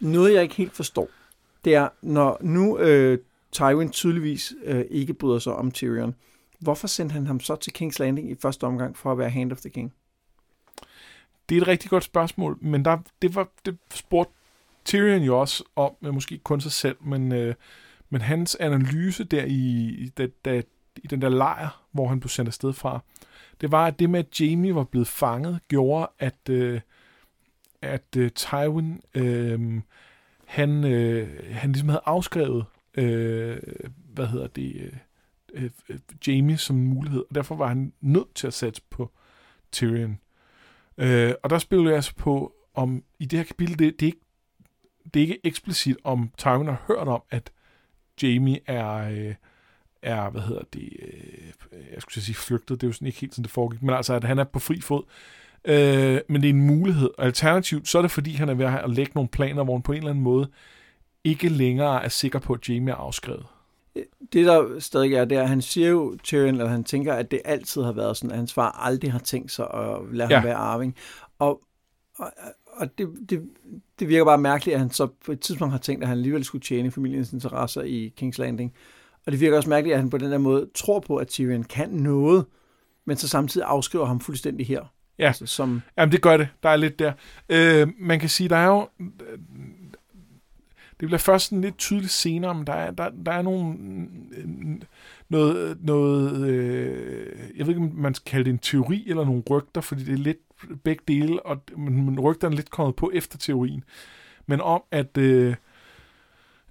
Noget, jeg ikke helt forstår, det er, når nu øh, Tywin tydeligvis øh, ikke bryder sig om Tyrion, hvorfor sendte han ham så til King's Landing i første omgang for at være Hand of the King? Det er et rigtig godt spørgsmål, men der, det, var, det spurgte Tyrion jo også om, måske kun sig selv, men, øh, men hans analyse der i, da, da, i den der lejr, hvor han blev sendt afsted fra, det var, at det med, at Jamie var blevet fanget, gjorde, at, øh, at øh, Tywin, øh, han, øh, han ligesom havde afskrevet, øh, hvad hedder det, øh, øh, Jamie som en mulighed, og derfor var han nødt til at sætte på Tyrion. Øh, og der spiller jeg altså på, om i det her kapitel, det, det, er ikke, det er ikke eksplicit, om Tywin har hørt om, at Jamie er... Øh, er, hvad hedder det, øh, jeg skulle sige flygtet, det er jo sådan ikke helt sådan, det foregik, men altså, at han er på fri fod. Øh, men det er en mulighed. Alternativt, så er det fordi, han er ved at lægge nogle planer, hvor han på en eller anden måde ikke længere er sikker på, at Jamie er afskrevet. Det, der stadig er, det er, at han siger jo, Tyrion, at han tænker, at det altid har været sådan, at hans far aldrig har tænkt sig at lade ja. ham være arving. Og, og, og det, det, det virker bare mærkeligt, at han så på et tidspunkt har tænkt, at han alligevel skulle tjene familiens interesser i King's Landing Og det virker også mærkeligt, at han på den der måde tror på, at Tyrion kan noget, men så samtidig afskriver ham fuldstændig her. Ja, altså, som... Jamen, det gør det. Der er lidt der. Øh, man kan sige, der er jo... Det bliver først sådan lidt tydeligt senere, men der er, der, der er nogle, noget, noget øh, jeg ved ikke, om man skal kalde det en teori eller nogle rygter, fordi det er lidt begge dele, og men rygterne er lidt kommet på efter teorien. Men om, at, øh,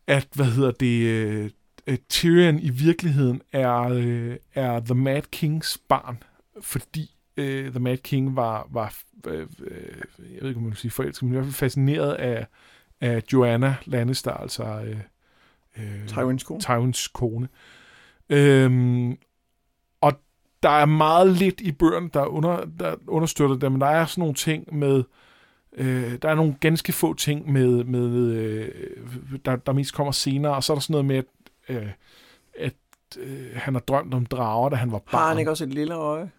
at hvad hedder det, øh, Tyrion i virkeligheden er, øh, er The Mad Kings barn, fordi øh, The Mad King var, var øh, øh, jeg ved ikke, om man vil sige forelsket, men i hvert fald fascineret af, af Joanna Lannister, altså øh, øh, Tywins kone. Tywins kone. Øhm, og der er meget lidt i bøgerne, der, under, der understøtter det, men der er sådan nogle ting med, øh, der er nogle ganske få ting med, med øh, der, der mest kommer senere, og så er der sådan noget med, at, øh, at øh, han har drømt om drager, da han var barn. Har han ikke også et lille øje?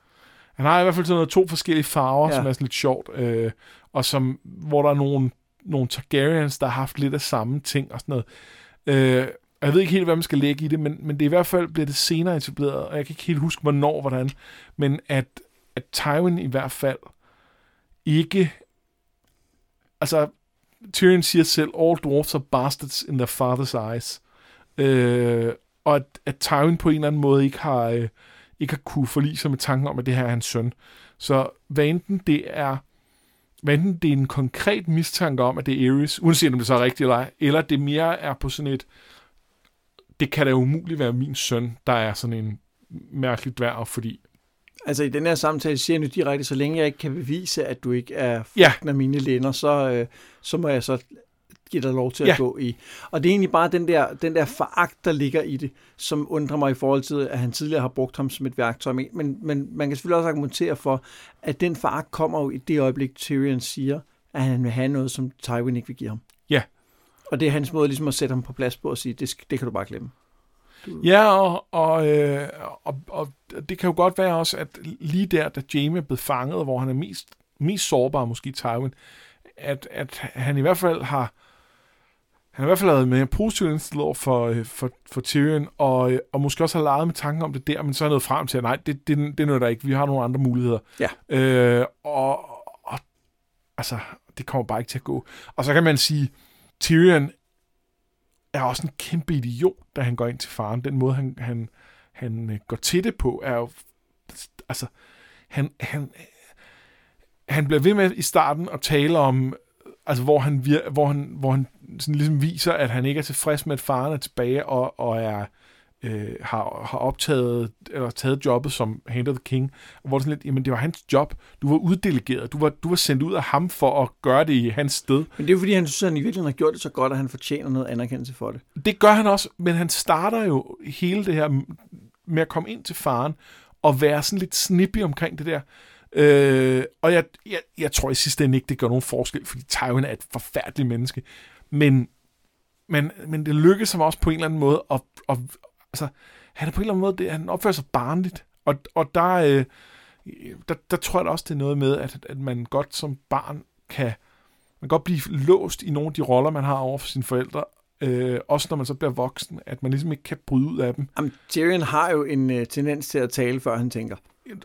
Han har i hvert fald sådan noget, to forskellige farver, ja. som er sådan lidt sjovt, øh, og som, hvor der er nogle, nogle Targaryens, der har haft lidt af samme ting og sådan noget. Øh, jeg ved ikke helt, hvad man skal lægge i det, men, men det er i hvert fald bliver det senere etableret, og jeg kan ikke helt huske, hvornår, hvordan, men at, at Tywin i hvert fald ikke, altså Tyrion siger selv, all dwarfs are bastards in their father's eyes, øh, og at, at Tywin på en eller anden måde ikke har, øh, ikke har kunne forlige sig med tanken om, at det her er hans søn. Så hvad enten det er hvad enten det er en konkret mistanke om, at det er Ares, uanset om det så er rigtigt eller ej, eller det mere er på sådan et, det kan da umuligt være min søn, der er sådan en mærkelig dværg, fordi... Altså i den her samtale siger jeg nu direkte, så længe jeg ikke kan bevise, at du ikke er ja. af mine lænder, så, øh, så må jeg så give dig lov til ja. at gå i. Og det er egentlig bare den der, den der foragt, der ligger i det, som undrer mig i forhold til, at han tidligere har brugt ham som et værktøj. Men, men man kan selvfølgelig også argumentere for, at den foragt kommer jo i det øjeblik, Tyrion siger, at han vil have noget, som Tywin ikke vil give ham. Ja. Og det er hans måde ligesom at sætte ham på plads på og sige, det, det kan du bare glemme. Du... Ja, og, og, øh, og, og det kan jo godt være også, at lige der, da Jamie er blevet fanget, hvor han er mest, mest sårbar, måske Tywin, at, at han i hvert fald har han har i hvert fald lavet med en positiv indstillet over for, øh, for, for Tyrion, og, øh, og måske også har leget med tanken om det der, men så er noget frem til, at nej, det, det, det er der ikke, vi har nogle andre muligheder. Ja. Øh, og, og altså, det kommer bare ikke til at gå. Og så kan man sige, Tyrion er også en kæmpe idiot, da han går ind til faren. Den måde, han, han, han øh, går til det på, er jo... Altså, han, han, han bliver ved med i starten at tale om, altså hvor han, vir, hvor han, hvor han sådan ligesom viser, at han ikke er tilfreds med, at faren er tilbage og, og er, øh, har, har optaget eller taget jobbet som Hand the King, og hvor det sådan lidt, jamen det var hans job, du var uddelegeret, du var, du var sendt ud af ham for at gøre det i hans sted. Men det er jo fordi, han synes, at han i virkeligheden har gjort det så godt, at han fortjener noget anerkendelse for det. Det gør han også, men han starter jo hele det her med at komme ind til faren, og være sådan lidt snippy omkring det der. Øh, og jeg, jeg, jeg tror i sidste ende ikke, det gør nogen forskel, fordi Tywin er et forfærdeligt menneske. Men, men, men det lykkedes ham også på en eller anden måde at, at altså, han er på en eller anden måde, det, han opfører sig barnligt. Og, og der, øh, der, der tror jeg da også, det er noget med, at, at man godt som barn kan, man kan godt blive låst i nogle af de roller, man har over for sine forældre, øh, også når man så bliver voksen, at man ligesom ikke kan bryde ud af dem. Jamen, Tyrion har jo en øh, tendens til at tale, før han tænker.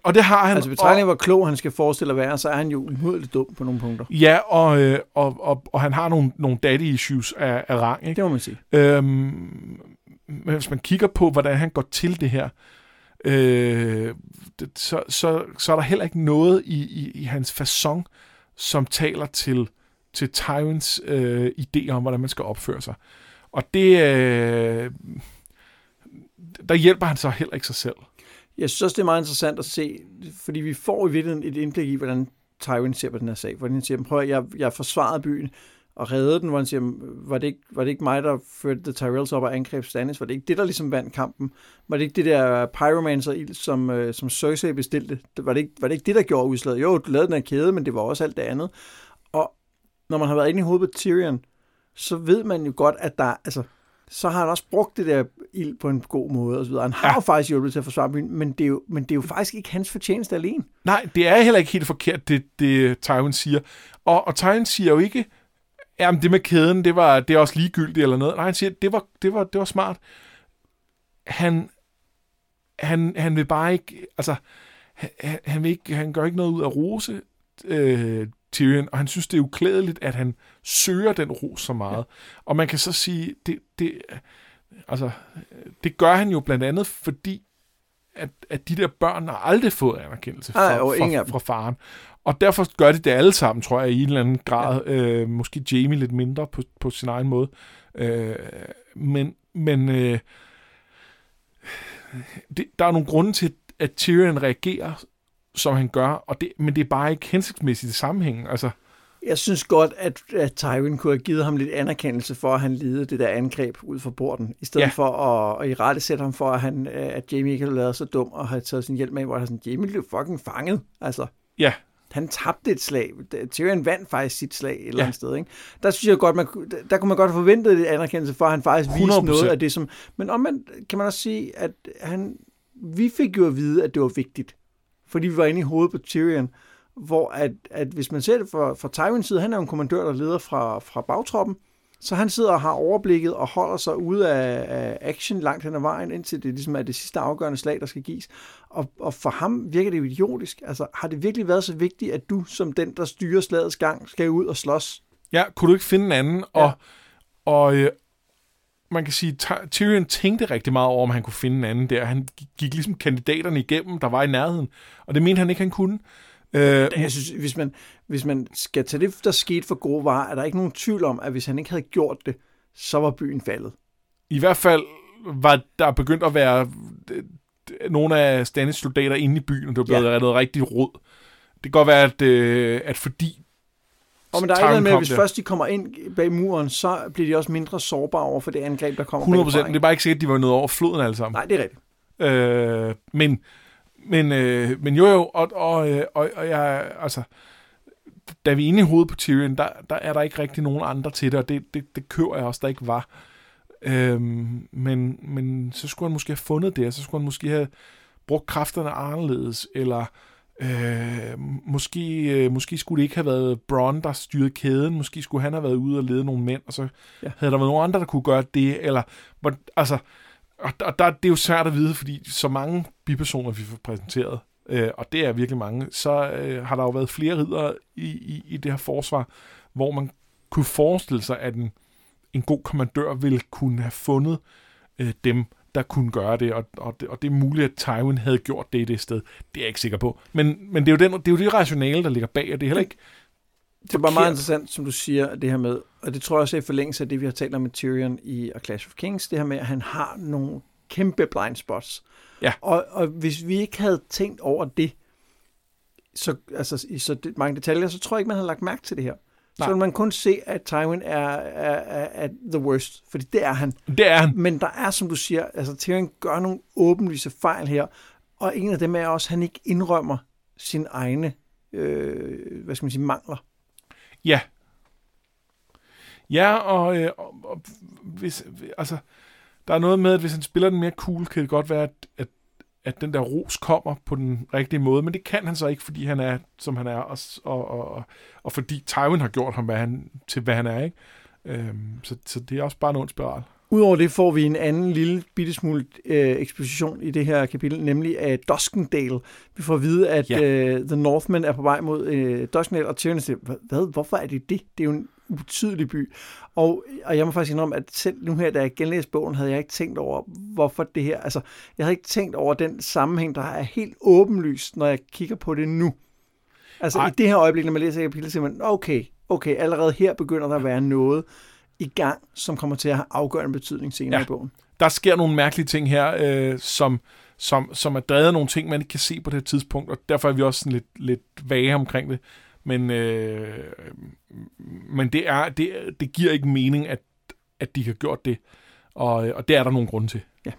Og det har han. Altså betragtning hvor klog han skal forestille at være, så er han jo umådeligt dum på nogle punkter. Ja, og, øh, og, og, og han har nogle, nogle daddy issues af, af rang. Ikke? Det må man sige. Øhm, men hvis man kigger på, hvordan han går til det her, øh, det, så, så, så er der heller ikke noget i, i, i hans façon, som taler til, til Tywins øh, idé om, hvordan man skal opføre sig. Og det... Øh, der hjælper han så heller ikke sig selv. Jeg synes også, det er meget interessant at se, fordi vi får i virkeligheden et indblik i, hvordan Tywin ser på den her sag. Hvordan han siger, prøv at jeg, jeg forsvarede byen, og reddede den, hvor han siger, var det, ikke, var det ikke mig, der førte The Tyrells op og angreb Stannis? Var det ikke det, der ligesom vandt kampen? Var det ikke det der pyromancer som, øh, som Cersei bestilte? Var det, ikke, var det ikke det, der gjorde udslaget? Jo, du lavede den her kæde, men det var også alt det andet. Og når man har været inde i hovedet på Tyrion, så ved man jo godt, at der, altså, så har han også brugt det der ild på en god måde og så videre. Han har ja. jo faktisk hjulpet til at forsvare byen, men det, er jo, men det er jo faktisk ikke hans fortjeneste alene. Nej, det er heller ikke helt forkert, det, det Tywin siger. Og, og Tywin siger jo ikke, Jamen, det med kæden, det var det er også ligegyldigt eller noget. Nej, han siger, det var, det var, det var smart. han, han, han vil bare ikke, altså, han, han, vil ikke, han gør ikke noget ud af rose øh, Tyrion, og han synes, det er uklædeligt, at han søger den ros så meget. Ja. Og man kan så sige, det, det, altså, det gør han jo blandt andet, fordi at, at de der børn har aldrig fået anerkendelse fra, Ej, fra, fra faren. Og derfor gør de det alle sammen, tror jeg, i en eller anden grad. Ja. Øh, måske Jamie lidt mindre på, på sin egen måde. Øh, men men øh, det, der er nogle grunde til, at Tyrion reagerer, som han gør, og det, men det er bare ikke hensigtsmæssigt i sammenhængen. Altså, jeg synes godt, at, at Tywin kunne have givet ham lidt anerkendelse for, at han lidede det der angreb ud fra porten, i stedet ja. for at, at i rette sætte ham for, at, han, at Jamie ikke havde lavet så dum og havde taget sin hjælp med, hvor han sådan, Jamie blev fucking fanget. Altså. Ja, han tabte et slag. Tyrion vandt faktisk sit slag et eller andet sted. Ikke? Der synes jeg godt, man, der kunne man godt forvente det anerkendelse for, at han faktisk viste 100%. noget af det, som... Men omvendt kan man også sige, at han, vi fik jo at vide, at det var vigtigt. Fordi vi var inde i hovedet på Tyrion, hvor at, at hvis man ser det fra, fra Tywins side, han er jo en kommandør, der leder fra, fra bagtroppen, så han sidder og har overblikket og holder sig ude af, af action langt hen ad vejen, indtil det ligesom er det sidste afgørende slag, der skal gives. Og, og for ham virker det jo idiotisk. Altså, har det virkelig været så vigtigt, at du som den, der styrer slagets gang, skal ud og slås? Ja, kunne du ikke finde en anden? Ja. Og, og øh, man kan sige, Tyrion tænkte rigtig meget over, om han kunne finde en anden der. Han gik ligesom kandidaterne igennem, der var i nærheden. Og det mente han ikke, han kunne. Øh, jeg synes, hvis man, hvis man skal tage det, der skete for gode varer, er der ikke nogen tvivl om, at hvis han ikke havde gjort det, så var byen faldet. I hvert fald var der begyndt at være øh, nogle af Stannis soldater inde i byen, og det var blevet ja. reddet rigtig rod. Det kan godt være, at, øh, at fordi og men der er ikke med, at hvis der. først de kommer ind bag muren, så bliver de også mindre sårbare over for det angreb, der kommer 100 procent. Det er bare ikke sikkert, at de var nået over floden alle sammen. Nej, det er rigtigt. Øh, men, men, øh, men jo jo, og, og, øh, og, og jeg, altså, da vi er inde i hovedet på Tyrion, der, der er der ikke rigtig nogen andre til det, og det, det, det kører jeg også, der ikke var. Øhm, men, men så skulle han måske have fundet det, og så skulle han måske have brugt kræfterne anderledes, eller øh, måske, øh, måske skulle det ikke have været Bron, der styrede kæden, måske skulle han have været ude og lede nogle mænd, og så ja. havde der været nogle andre, der kunne gøre det, eller altså, og der, der, det er jo svært at vide, fordi så mange bipersoner, vi får præsenteret, øh, og det er virkelig mange, så øh, har der jo været flere ridder i, i, i det her forsvar, hvor man kunne forestille sig, at en, en god kommandør ville kunne have fundet øh, dem, der kunne gøre det og, og det, og det er muligt, at Tywin havde gjort det i det sted. Det er jeg ikke sikker på. Men, men det, er jo den, det er jo det rationale, der ligger bag, og det er heller ikke det er bare meget interessant, som du siger, det her med, og det tror jeg også er i forlængelse af det, vi har talt om med Tyrion i A Clash of Kings, det her med, at han har nogle kæmpe blind spots. Ja. Og, og hvis vi ikke havde tænkt over det, så, altså, i så mange detaljer, så tror jeg ikke, man havde lagt mærke til det her. Nej. Så vil man kun se, at Tywin er, er, er, er the worst, fordi det er han. Det er han. Men der er, som du siger, altså Tyrion gør nogle åbenlyse fejl her, og en af dem er også, at han ikke indrømmer sin egne, øh, hvad skal man sige, mangler. Ja. Ja, og, øh, og, og hvis, altså, der er noget med, at hvis han spiller den mere cool, kan det godt være, at, at, at den der ros kommer på den rigtige måde, men det kan han så ikke, fordi han er, som han er, og, og, og, og fordi Tywin har gjort ham hvad han, til, hvad han er, ikke? Øhm, så, så det er også bare en ond spiral. Udover det får vi en anden lille bitte smule øh, eksposition i det her kapitel, nemlig af Duskendale. Vi får at vide, at ja. øh, The Northmen er på vej mod øh, Duskendale, og Tyrion siger, hvad, hvorfor er det det? Det er jo en ubetydelig by. Og, og jeg må faktisk indrømme, at selv nu her, da jeg genlæste bogen, havde jeg ikke tænkt over, hvorfor det her... Altså, jeg havde ikke tænkt over den sammenhæng, der er helt åbenlyst, når jeg kigger på det nu. Altså, Ej. i det her øjeblik, når man læser kapitlet, siger man, okay, okay, allerede her begynder der at være noget, i gang, som kommer til at have afgørende betydning senere ja. i bogen. Der sker nogle mærkelige ting her, øh, som, som, som er drevet af nogle ting, man ikke kan se på det tidspunkt, og derfor er vi også sådan lidt, lidt vage omkring det. Men, øh, men det, er, det, det giver ikke mening, at, at de har gjort det, og, og det er der nogle grunde til. Ja.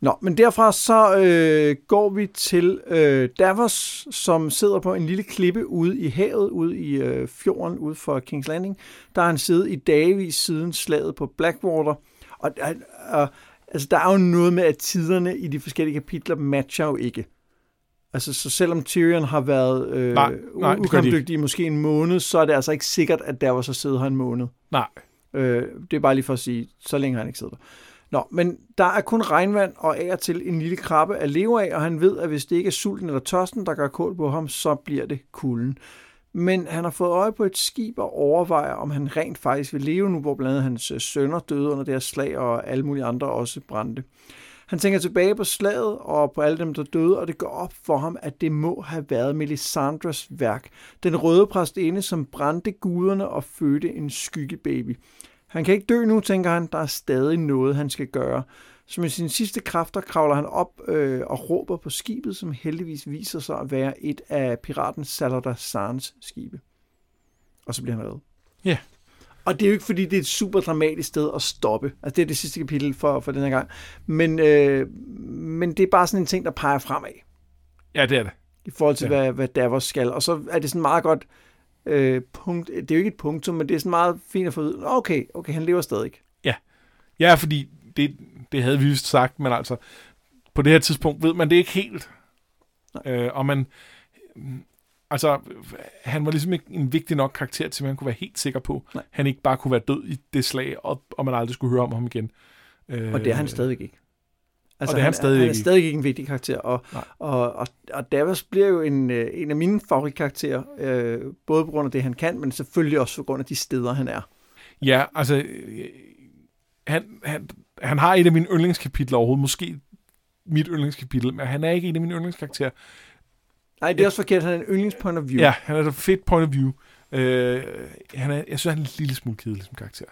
Nå, men derfra så øh, går vi til øh, Davos, som sidder på en lille klippe ude i havet, ude i øh, fjorden, ude for King's Landing. Der har han siddet i dagvis siden slaget på Blackwater. Og og altså, der er jo noget med, at tiderne i de forskellige kapitler matcher jo ikke. Altså, så selvom Tyrion har været øh, nej, nej, ukampdygtig i måske en måned, så er det altså ikke sikkert, at Davos har siddet her en måned. Nej. Øh, det er bare lige for at sige, så længe han ikke siddet der. Nå, men der er kun regnvand og af og til en lille krabbe at leve af, og han ved, at hvis det ikke er sulten eller tørsten, der gør kål på ham, så bliver det kulden. Men han har fået øje på et skib og overvejer, om han rent faktisk vil leve nu, hvor blandt andet hans øh, sønner døde under deres slag, og alle mulige andre også brændte. Han tænker tilbage på slaget og på alle dem, der døde, og det går op for ham, at det må have været Melisandres værk. Den røde præstinde, som brændte guderne og fødte en skyggebaby. Han kan ikke dø nu, tænker han. Der er stadig noget, han skal gøre. Så med sine sidste kræfter kravler han op øh, og råber på skibet, som heldigvis viser sig at være et af piraten Salada Sans skibe. Og så bliver han reddet. Ja. Og det er jo ikke, fordi det er et super dramatisk sted at stoppe. Altså, det er det sidste kapitel for, for den her gang. Men, øh, men det er bare sådan en ting, der peger fremad. Ja, det er det. I forhold til, Ja. ja. hvad, hvad Davos skal. Og så er det sådan meget godt øh, punkt. Det er jo ikke et punktum, men det er sådan meget fint at få ud. Okay, okay, han lever stadig. Ja, fordi det, det havde vi vist sagt, men altså, på det her tidspunkt ved man det ikke helt. Øh, og man, altså, han var ligesom ikke en vigtig nok karakter til, at man kunne være helt sikker på, Nej. han ikke bare kunne være død i det slag, og, og man aldrig skulle høre om ham igen. Øh, Og det er han stadigvæk ikke. Altså, det er han stadigvæk han er stadig ikke en vigtig karakter. Og, Nej. og, og, og Davos bliver jo en, øh, en af mine favoritkarakterer, øh, både på grund af det, han kan, men selvfølgelig også på grund af de steder, han er. Ja, altså, øh, han, han, han har et af mine yndlingskapitler overhovedet, måske mit yndlingskapitel, men han er ikke en af mine yndlingskarakterer. Nej, det er også forkert, han er en yndlingspoint of view. Ja, han er et fedt point of view. Øh, han er, jeg synes, han er en lille smule kedelig som karakter.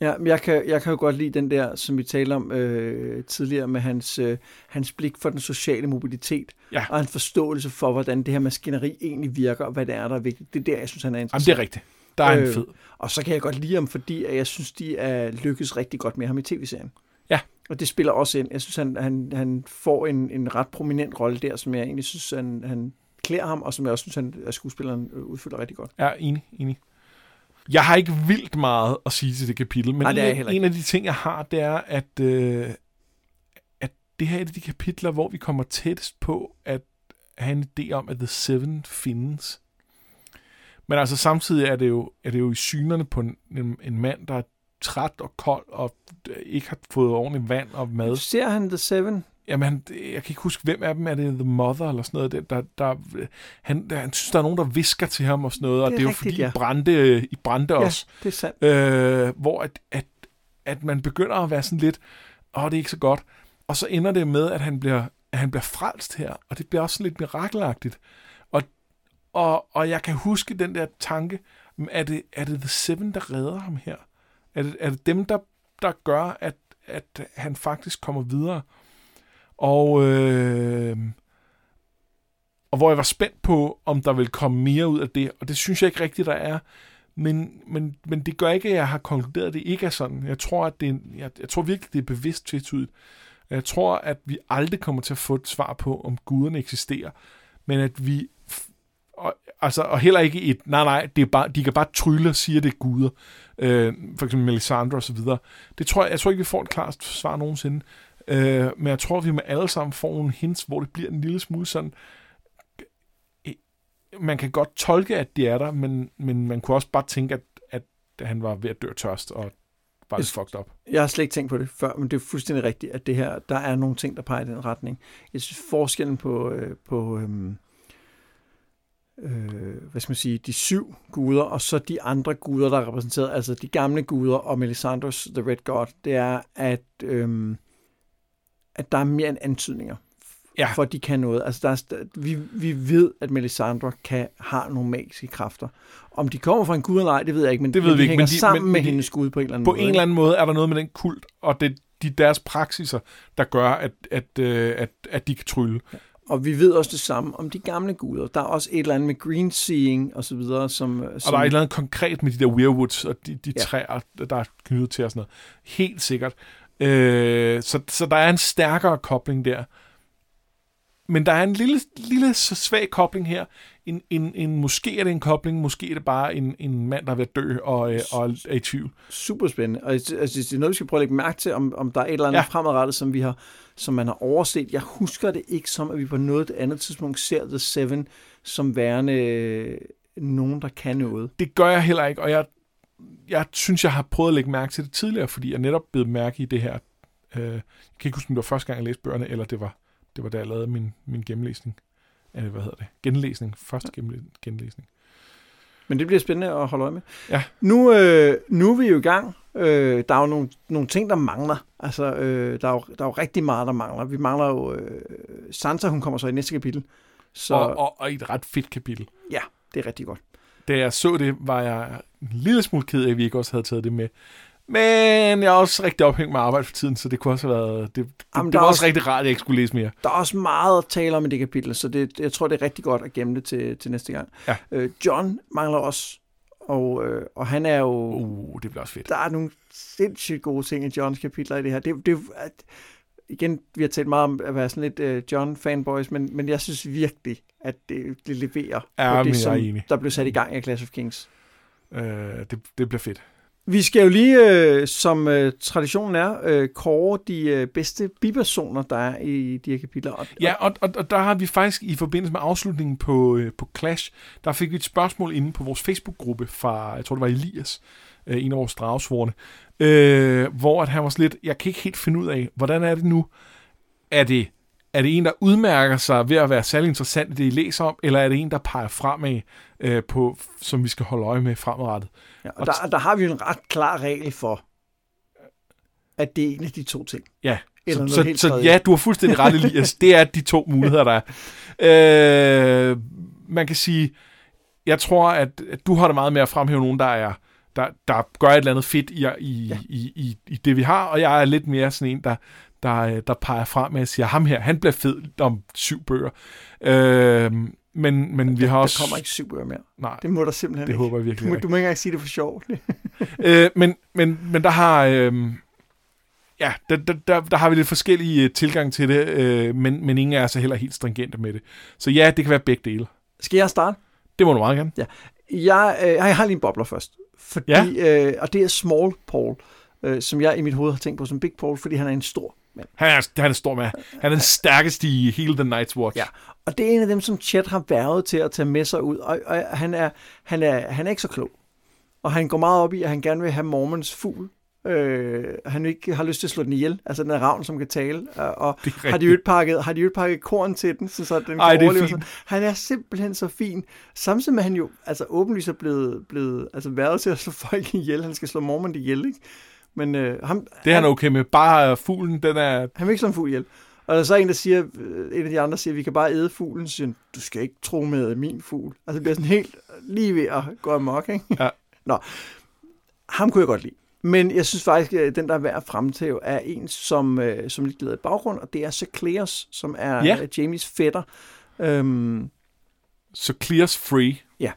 Ja, men jeg kan, jeg kan jo godt lide den der, som vi talte om øh, tidligere, med hans, øh, hans blik for den sociale mobilitet, Ja. og hans forståelse for, hvordan det her maskineri egentlig virker, og hvad det er, der er vigtigt. Det er der, jeg synes, han er Jamen, interessant. det er rigtigt. Der er øh, en fed. Og så kan jeg godt lide ham, fordi at jeg synes, de er lykkes rigtig godt med ham i tv-serien. Og det spiller også ind. Jeg synes, han, han, han får en, en ret prominent rolle der, som jeg egentlig synes, han, han klæder ham, og som jeg også synes, han, at skuespilleren øh, udfylder rigtig godt. Ja, enig, enig. Jeg har ikke vildt meget at sige til det kapitel, men Nej, det en, en af de ting, jeg har, det er, at, øh, at det her er et af de kapitler, hvor vi kommer tættest på at have en idé om, at The Seven findes. Men altså samtidig er det jo, er det jo i synerne på en, en, en mand, der er træt og kold og ikke har fået ordentligt vand og mad. Ser han The Seven? Jamen, jeg kan ikke huske, hvem af dem er det, The Mother eller sådan noget. Der, der, der, han, der, han synes, der er nogen, der visker til ham og sådan noget, og Det det er er jo rigtigt, fordi, ja. I brændte, I brændte Ja, os. det er sandt. Øh, hvor at, at, at man begynder at være sådan lidt, åh, det er ikke så godt. Og så ender det med, at han bliver, at han bliver frelst her, og det bliver også sådan lidt mirakelagtigt. Og, og, og jeg kan huske den der tanke, er det, er det The Seven, der redder ham her? Er det, er det dem, der, der gør, at, at han faktisk kommer videre? Og, øh, og hvor jeg var spændt på, om der vil komme mere ud af det, og det synes jeg ikke rigtigt, der er. Men, men, men det gør ikke, at jeg har konkluderet, at det ikke er sådan. Jeg tror, at det er, jeg, jeg tror virkelig, det er bevidst tvetydigt. Jeg tror, at vi aldrig kommer til at få et svar på, om guderne eksisterer, men at vi og, altså, og heller ikke et, nej nej, det er bare, de kan bare trylle og sige, at det er guder. Øh, for eksempel Melisandre og så videre. Det tror jeg, jeg tror ikke, vi får et klart svar nogensinde. Øh, men jeg tror, vi med alle sammen får nogle hints, hvor det bliver en lille smule sådan, øh, man kan godt tolke, at de er der, men, men man kunne også bare tænke, at, at han var ved at dø tørst, og var lidt fucked up. Jeg har slet ikke tænkt på det før, men det er fuldstændig rigtigt, at det her, der er nogle ting, der peger i den retning. Jeg synes, forskellen på, øh, på øhm, øh, hvad skal man sige, de syv guder, og så de andre guder, der er repræsenteret, altså de gamle guder og Melisandres The Red God, det er, at, øhm, at der er mere end antydninger, Ja. for at de kan noget. Altså, der er, vi, vi ved, at Melisandre kan, har nogle magiske kræfter. Om de kommer fra en gud eller ej, det ved jeg ikke, men, Det ved men vi de ikke, hænger men de- sammen men- med de- hendes gud på en eller anden På måde. en eller anden måde er der noget med den kult, og det de deres praksiser, der gør, at, at, øh, at, at de kan trylle. Og vi ved også det samme om de gamle guder. Der er også et eller andet med green seeing og så videre, som... Og der er et eller andet konkret med de der weirwoods og de, de ja. træer, der er knyttet til og sådan noget. Helt sikkert. Øh, så, så der er en stærkere kobling der. Men der er en lille, lille så svag kobling her. En, en, en, måske er det en kobling, måske er det bare en, en mand, der er ved at dø og, øh, og er i tvivl. super spændende. Og altså, det er noget, vi skal prøve at lægge mærke til, om, om der er et eller andet ja. Ja. fremadrettet, som, vi har, som man har overset. Jeg husker det ikke som, at vi på noget andet tidspunkt ser The Seven som værende øh, nogen, der kan noget. Det gør jeg heller ikke, og jeg jeg synes, jeg har prøvet at lægge mærke til det tidligere, fordi jeg netop blev mærke i det her. Øh, jeg kan ikke huske, om det var første gang, jeg læste bøgerne, eller det var, det var da jeg lavede min, min gennemlæsning. Øh, hvad hedder det? Genlæsning. Første genlæsning. Men det bliver spændende at holde øje med. Ja. Nu, øh, nu er vi jo i gang. Øh, der er jo nogle, nogle ting, der mangler. Altså, øh, der, er jo, der er jo rigtig meget, der mangler. Vi mangler jo... Øh, Sansa, hun kommer så i næste kapitel. Så, og, og, og et ret fedt kapitel. Ja, det er rigtig godt. Da jeg så det, var jeg en lille smule ked af, at vi ikke også havde taget det med. Men jeg er også rigtig ophængt med arbejde for tiden, så det kunne også have været... Det, Jamen, det var også, også rigtig rart, at jeg ikke skulle læse mere. Der er også meget at tale om i det kapitel, så det, jeg tror, det er rigtig godt at gemme det til, til næste gang. Ja. Øh, John mangler også, og, øh, og han er jo... Uh, det bliver også fedt. Der er nogle sindssygt gode ting i Johns kapitler i det her. Det, det, at, igen, vi har talt meget om at være sådan lidt uh, John-fanboys, men, men jeg synes virkelig, at det, det leverer ja, på det, som der blev sat i gang i Clash of Kings. Uh, det, det bliver fedt. Vi skal jo lige, øh, som øh, traditionen er, øh, kåre de øh, bedste bipersoner, der er i de her kapitler. Og, ja, og, og, og der har vi faktisk i forbindelse med afslutningen på, øh, på Clash, der fik vi et spørgsmål inde på vores Facebook-gruppe fra, jeg tror det var Elias, øh, en af vores dragsvorene, øh, hvor at han var sådan lidt, jeg kan ikke helt finde ud af, hvordan er det nu? Er det er det en, der udmærker sig ved at være særlig interessant i det, I læser om, eller er det en, der peger fremad, øh, på, som vi skal holde øje med fremadrettet? Ja, og der, der har vi en ret klar regel for, at det er en af de to ting. Ja, eller så, så, så ja, du har fuldstændig ret, Elias. det er de to muligheder, der er. Øh, man kan sige, jeg tror, at, at du har det meget med at fremhæve nogen, der er der, der gør et eller andet fedt i, i, ja. i, i, i det, vi har, og jeg er lidt mere sådan en, der, der, der peger frem med at sige, ham her, han bliver fed om syv bøger. Øh, men, men vi har også... Der kommer ikke syv bøger mere. Nej. Det må der simpelthen det ikke. håber jeg virkelig Du, må, du må ikke engang sige det for sjov. øh, men, men, men der har... Øh, ja, der, der, der, der har vi lidt forskellige øh, tilgang til det, øh, men, men ingen er så heller helt stringente med det. Så ja, det kan være begge dele. Skal jeg starte? Det må du meget gerne. Ja. Jeg, øh, jeg har lige en bobler først. Fordi, ja. øh, og det er Small Paul, øh, som jeg i mit hoved har tænkt på som Big Paul, fordi han er en stor mand. Han er, han er stor med. Han er den stærkeste i hele The Night's Watch. Ja, og det er en af dem, som Chet har været til at tage med sig ud, og, og han, er, han, er, han er ikke så klog. Og han går meget op i, at han gerne vil have Mormons fugl. Øh, han ikke har lyst til at slå den ihjel. Altså den er ravn, som kan tale. Og har de pakket, har de pakket korn til den, så, så den Ej, det er fint. Han er simpelthen så fin. Samtidig med, at han jo altså, åbenlyst er blevet, blevet altså, været til at slå folk ihjel. Han skal slå Mormon ihjel, ikke? Men øh, ham, det er han okay med. Bare fuglen, den er... Han vil ikke slå en fugl ihjel. Og der er så en, der siger, øh, en af de andre siger, vi kan bare æde fuglen. Så siger, du skal ikke tro med min fugl. Altså det bliver sådan helt lige ved at gå amok, ikke? Ja. Nå, ham kunne jeg godt lide. Men jeg synes faktisk, at den, der er værd at fremtæve, er en, som, øh, som lidt glæder i baggrund, og det er Secleus, som er ja. Jamies fætter. Øhm, Secleus Free. Ja.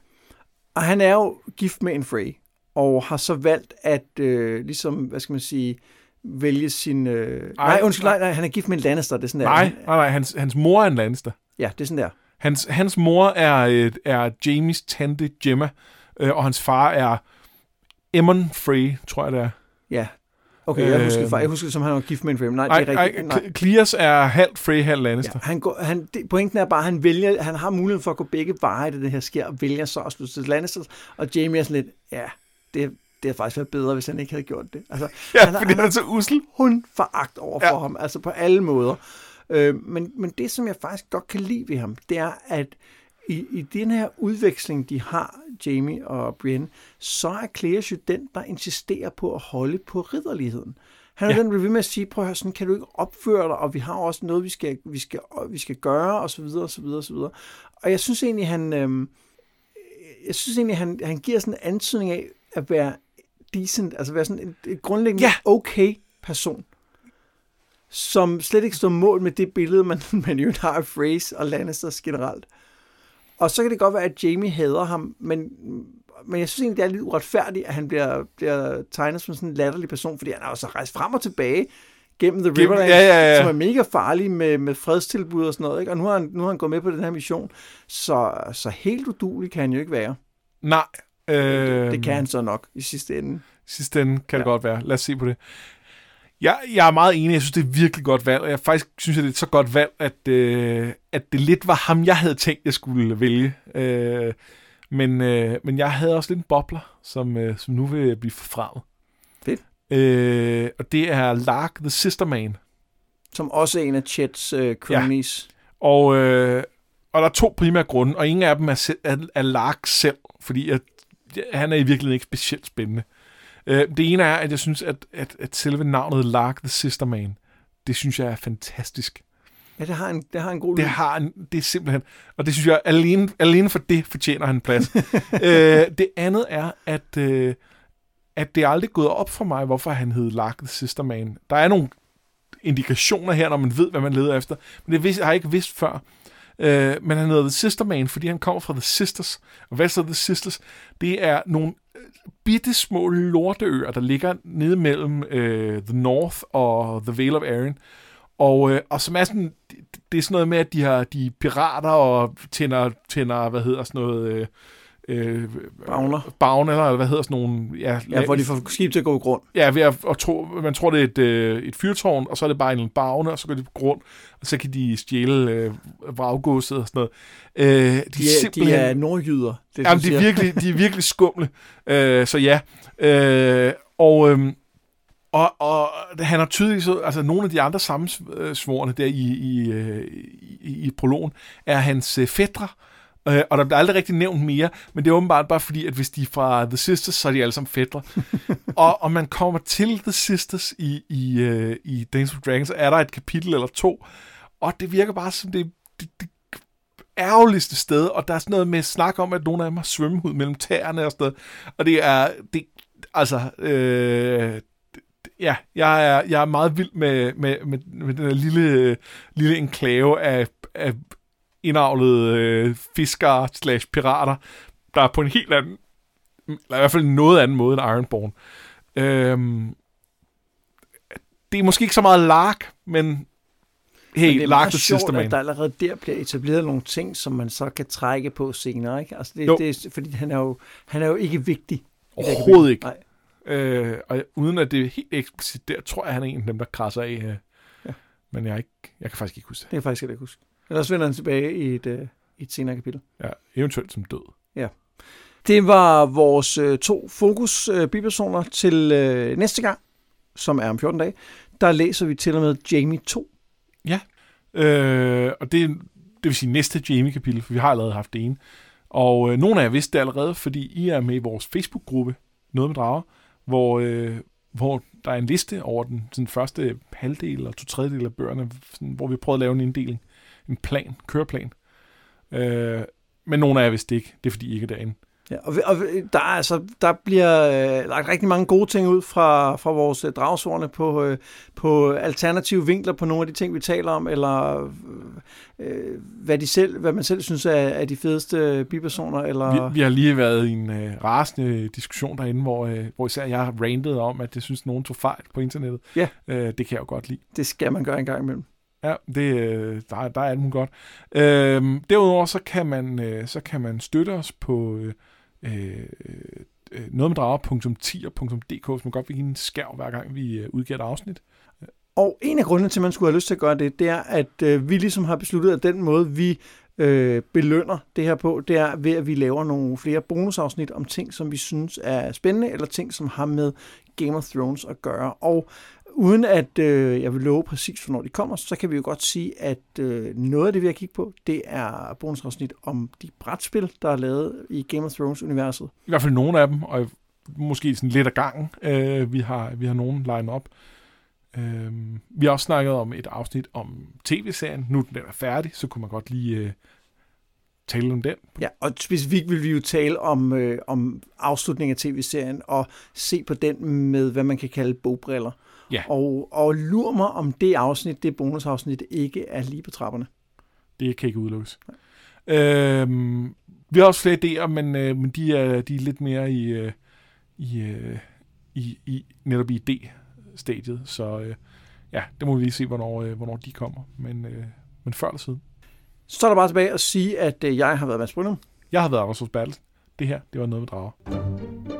Og han er jo gift med en Frey, og har så valgt at, øh, ligesom, hvad skal man sige, vælge sin... Øh... Ej, nej, undskyld, nej, nej, han er gift med en Lannister, det er sådan der. Nej, nej, nej, hans, hans mor er en Lannister. Ja, det er sådan der. Hans, hans mor er, øh, er Jamies tante Gemma, øh, og hans far er Emmon Frey, tror jeg det er. Ja, Okay, jeg husker, øh, jeg husker som han var gift med en Frey. Nej, det er rigtigt. Nej. Clears er halvt Frey, halvt Lannister. Ja, han går, han, det, pointen er bare, at han vælger, han har muligheden for at gå begge veje, da det her sker, og vælger så at slutte til Lannister. Og Jamie er sådan lidt, ja, det, det havde faktisk været bedre, hvis han ikke havde gjort det. Altså, ja, han, fordi han, han er så usel. Hun foragt over for ja. ham, altså på alle måder. Øh, men, men det, som jeg faktisk godt kan lide ved ham, det er, at i, i den her udveksling, de har, Jamie og Brienne, så er Claire jo den, der insisterer på at holde på ridderligheden. Han er ja. den, der vil med at sige, prøv at høre, sådan kan du ikke opføre dig, og vi har også noget, vi skal, vi skal, vi skal gøre, og så videre, og så videre, og så videre. Og jeg synes egentlig, han, øh, jeg synes egentlig, han, han giver sådan en antydning af at være decent, altså være sådan en, en grundlæggende ja. okay person, som slet ikke står mål med det billede, man, man jo har af Phrase og Lannisters generelt. Og så kan det godt være, at Jamie hader ham, men, men jeg synes egentlig, det er lidt uretfærdigt, at han bliver, bliver tegnet som sådan en latterlig person, fordi han har også rejst frem og tilbage gennem The Riverlands, ja, ja, ja. som er mega farlig med, med fredstilbud og sådan noget. Ikke? Og nu har, han, nu har han gået med på den her mission, så, så helt udulig kan han jo ikke være. Nej. Øh, det, kan han så nok i sidste ende. I sidste ende kan ja. det godt være. Lad os se på det. Jeg, jeg er meget enig. Jeg synes, det er virkelig godt valg. Og jeg faktisk synes, at det er et så godt valg, at, øh, at det lidt var ham, jeg havde tænkt, jeg skulle vælge. Øh, Men, øh, men jeg havde også lidt en bobler, som, øh, som nu vil blive forfremmet. Fedt. Øh, og det er Lark the Sister Man. Som også er en af Chets øh, cronies. Og, øh, og der er to primære grunde, og ingen af dem er, er, er Lark selv, fordi at, han er i virkeligheden ikke specielt spændende. Øh, det ene er, at jeg synes, at, at, at selve navnet Lark the Sister Man, det synes jeg er fantastisk. Ja, det har en, det har en god Det har en, det er simpelthen, og det synes jeg, alene, alene for det fortjener han plads. øh, det andet er, at, øh, at det er aldrig gået op for mig, hvorfor han hed Lark the Sister Man. Der er nogle indikationer her, når man ved, hvad man leder efter, men det vidste, har jeg ikke vidst før. Øh, men han hedder The Sister Man, fordi han kommer fra The Sisters. Og hvad så The Sisters? Det er nogle øh, bitte små lorteøer, der ligger nede mellem øh, The North og The Vale of Arryn. Og, øh, og som er sådan, det, det er sådan noget med, at de har de pirater og tænder, tænder hvad hedder sådan noget... Øh, øh, Bagner. Bagner, eller hvad hedder sådan nogle... Ja, Ja, hvor de får skib til at gå i grund. Ja, ved at, at tro, man tror, det er et, øh, et fyrtårn, og så er det bare en bagne, og så går de på grund, og så kan de stjæle øh, vraggodset og sådan noget. Øh, de, De er, de er nordjyder. Det, Jamen, de er, virkelig, de er virkelig skumle. Øh, så ja. Øh, og, øhm, og, og han har tydeligt, så, altså nogle af de andre sammensvorene der i, i, øh, i, i prologen, er hans øh, fædre. Øh, og der bliver aldrig rigtig nævnt mere, men det er åbenbart bare fordi, at hvis de er fra The Sisters, så er de alle sammen fædre. og, og man kommer til The Sisters i, i, øh, i Dance of Dragons, så er der et kapitel eller to, og det virker bare som det, det, det ærgerligste sted, og der er sådan noget med snak om, at nogle af dem har svømmehud mellem tæerne og sådan noget. Og det er, det, altså, øh, ja, jeg er, jeg er meget vild med, med, med, med den her lille, lille enklave af, af indavlede øh, fiskere slash pirater, der er på en helt anden, eller i hvert fald noget anden måde end Ironborn. Øhm, det er måske ikke så meget lark, men hey, Men det er lark the sjovt, sister man. at der allerede der bliver etableret nogle ting, som man så kan trække på senere. Ikke? Altså det, Jo. det er, fordi han er, jo, han er jo ikke vigtig. Overhovedet ikke. Nej. Øh, og uden at det er helt eksplicit der, tror jeg, han er en af dem, der krasser af. Øh. Ja. Men jeg, er ikke, jeg kan faktisk ikke huske det. Det kan jeg faktisk ikke huske. Ellers vender han tilbage i et, øh, i et senere kapitel. Ja, eventuelt som død. Det var vores øh, to fokus øh, bipersoner til øh, næste gang, som er om 14 dage. Der læser vi til og med Jamie 2. Øh, og det, det vil sige næste Jamie-kapitel, for vi har allerede haft det ene. Og øh, nogle af jer vidste det allerede, fordi I er med i vores Facebook-gruppe, Noget med Drager, hvor, øh, hvor der er en liste over den sådan første halvdel eller to tredjedel af bøgerne, sådan, hvor vi prøvede at lave en inddeling, en plan, køreplan. Øh, men nogle af jer vidste det ikke, det er fordi I ikke er derinde. Ja, og, og der, er altså, der bliver øh, lagt rigtig mange gode ting ud fra, fra vores øh, dragsvorene på, øh, på alternative vinkler på nogle af de ting, vi taler om, eller øh, hvad, de selv, hvad man selv synes er, er de fedeste øh, bipersoner. Eller... Vi, vi har lige været i en øh, rasende diskussion derinde, hvor, øh, hvor især jeg rantet om, at jeg synes, nogen tog fejl på internettet. Ja. Øh, det kan jeg jo godt lide. Det skal man gøre en gang imellem. Ja, det, øh, der, er- der er alt muligt godt. Øhm, derudover så kan, man, øh, så kan man støtte os på øh, øh, øh, noget med drager.10.dk, hvis man godt vil give en skærv, hver gang vi øh, udgiver et afsnit. Og en af grundene til, at man skulle have lyst til at gøre det, det er, at øh, vi ligesom har besluttet, at den måde, vi øh, belønner det her på, det er ved, at vi laver nogle flere bonusafsnit om ting, som vi synes er spændende, eller ting, som har med Game of Thrones at gøre. Og uden at øh, jeg vil love præcis, hvornår de kommer, så kan vi jo godt sige, at øh, noget af det, vi har kigget på, det er bonusafsnit om de brætspil, der er lavet i Game of Thrones-universet. I hvert fald nogle af dem, og måske sådan lidt af gangen. Øh, vi, har, vi har nogen line op. Øh, vi har også snakket om et afsnit om tv-serien. Nu den er færdig, så kunne man godt lige øh, tale om den. Ja, og specifikt vil vi jo tale om, øh, om afslutningen af tv-serien og se på den med, hvad man kan kalde bogbriller. Ja. Og, og lur mig, om det afsnit, det bonusafsnit, ikke er lige på trapperne. Det kan ikke udelukkes. Øhm, vi har også flere idéer, men, øh, men de, er, de er lidt mere i, øh, i, øh, i, i netop i idé-stadiet. Så øh, ja, det må vi lige se, hvornår, øh, hvornår de kommer. Men, øh, men før eller siden. Så er der bare tilbage at sige, at øh, jeg har været Mads Brynum. Jeg har været Anders Bertelsen. Det her, det var noget med drager.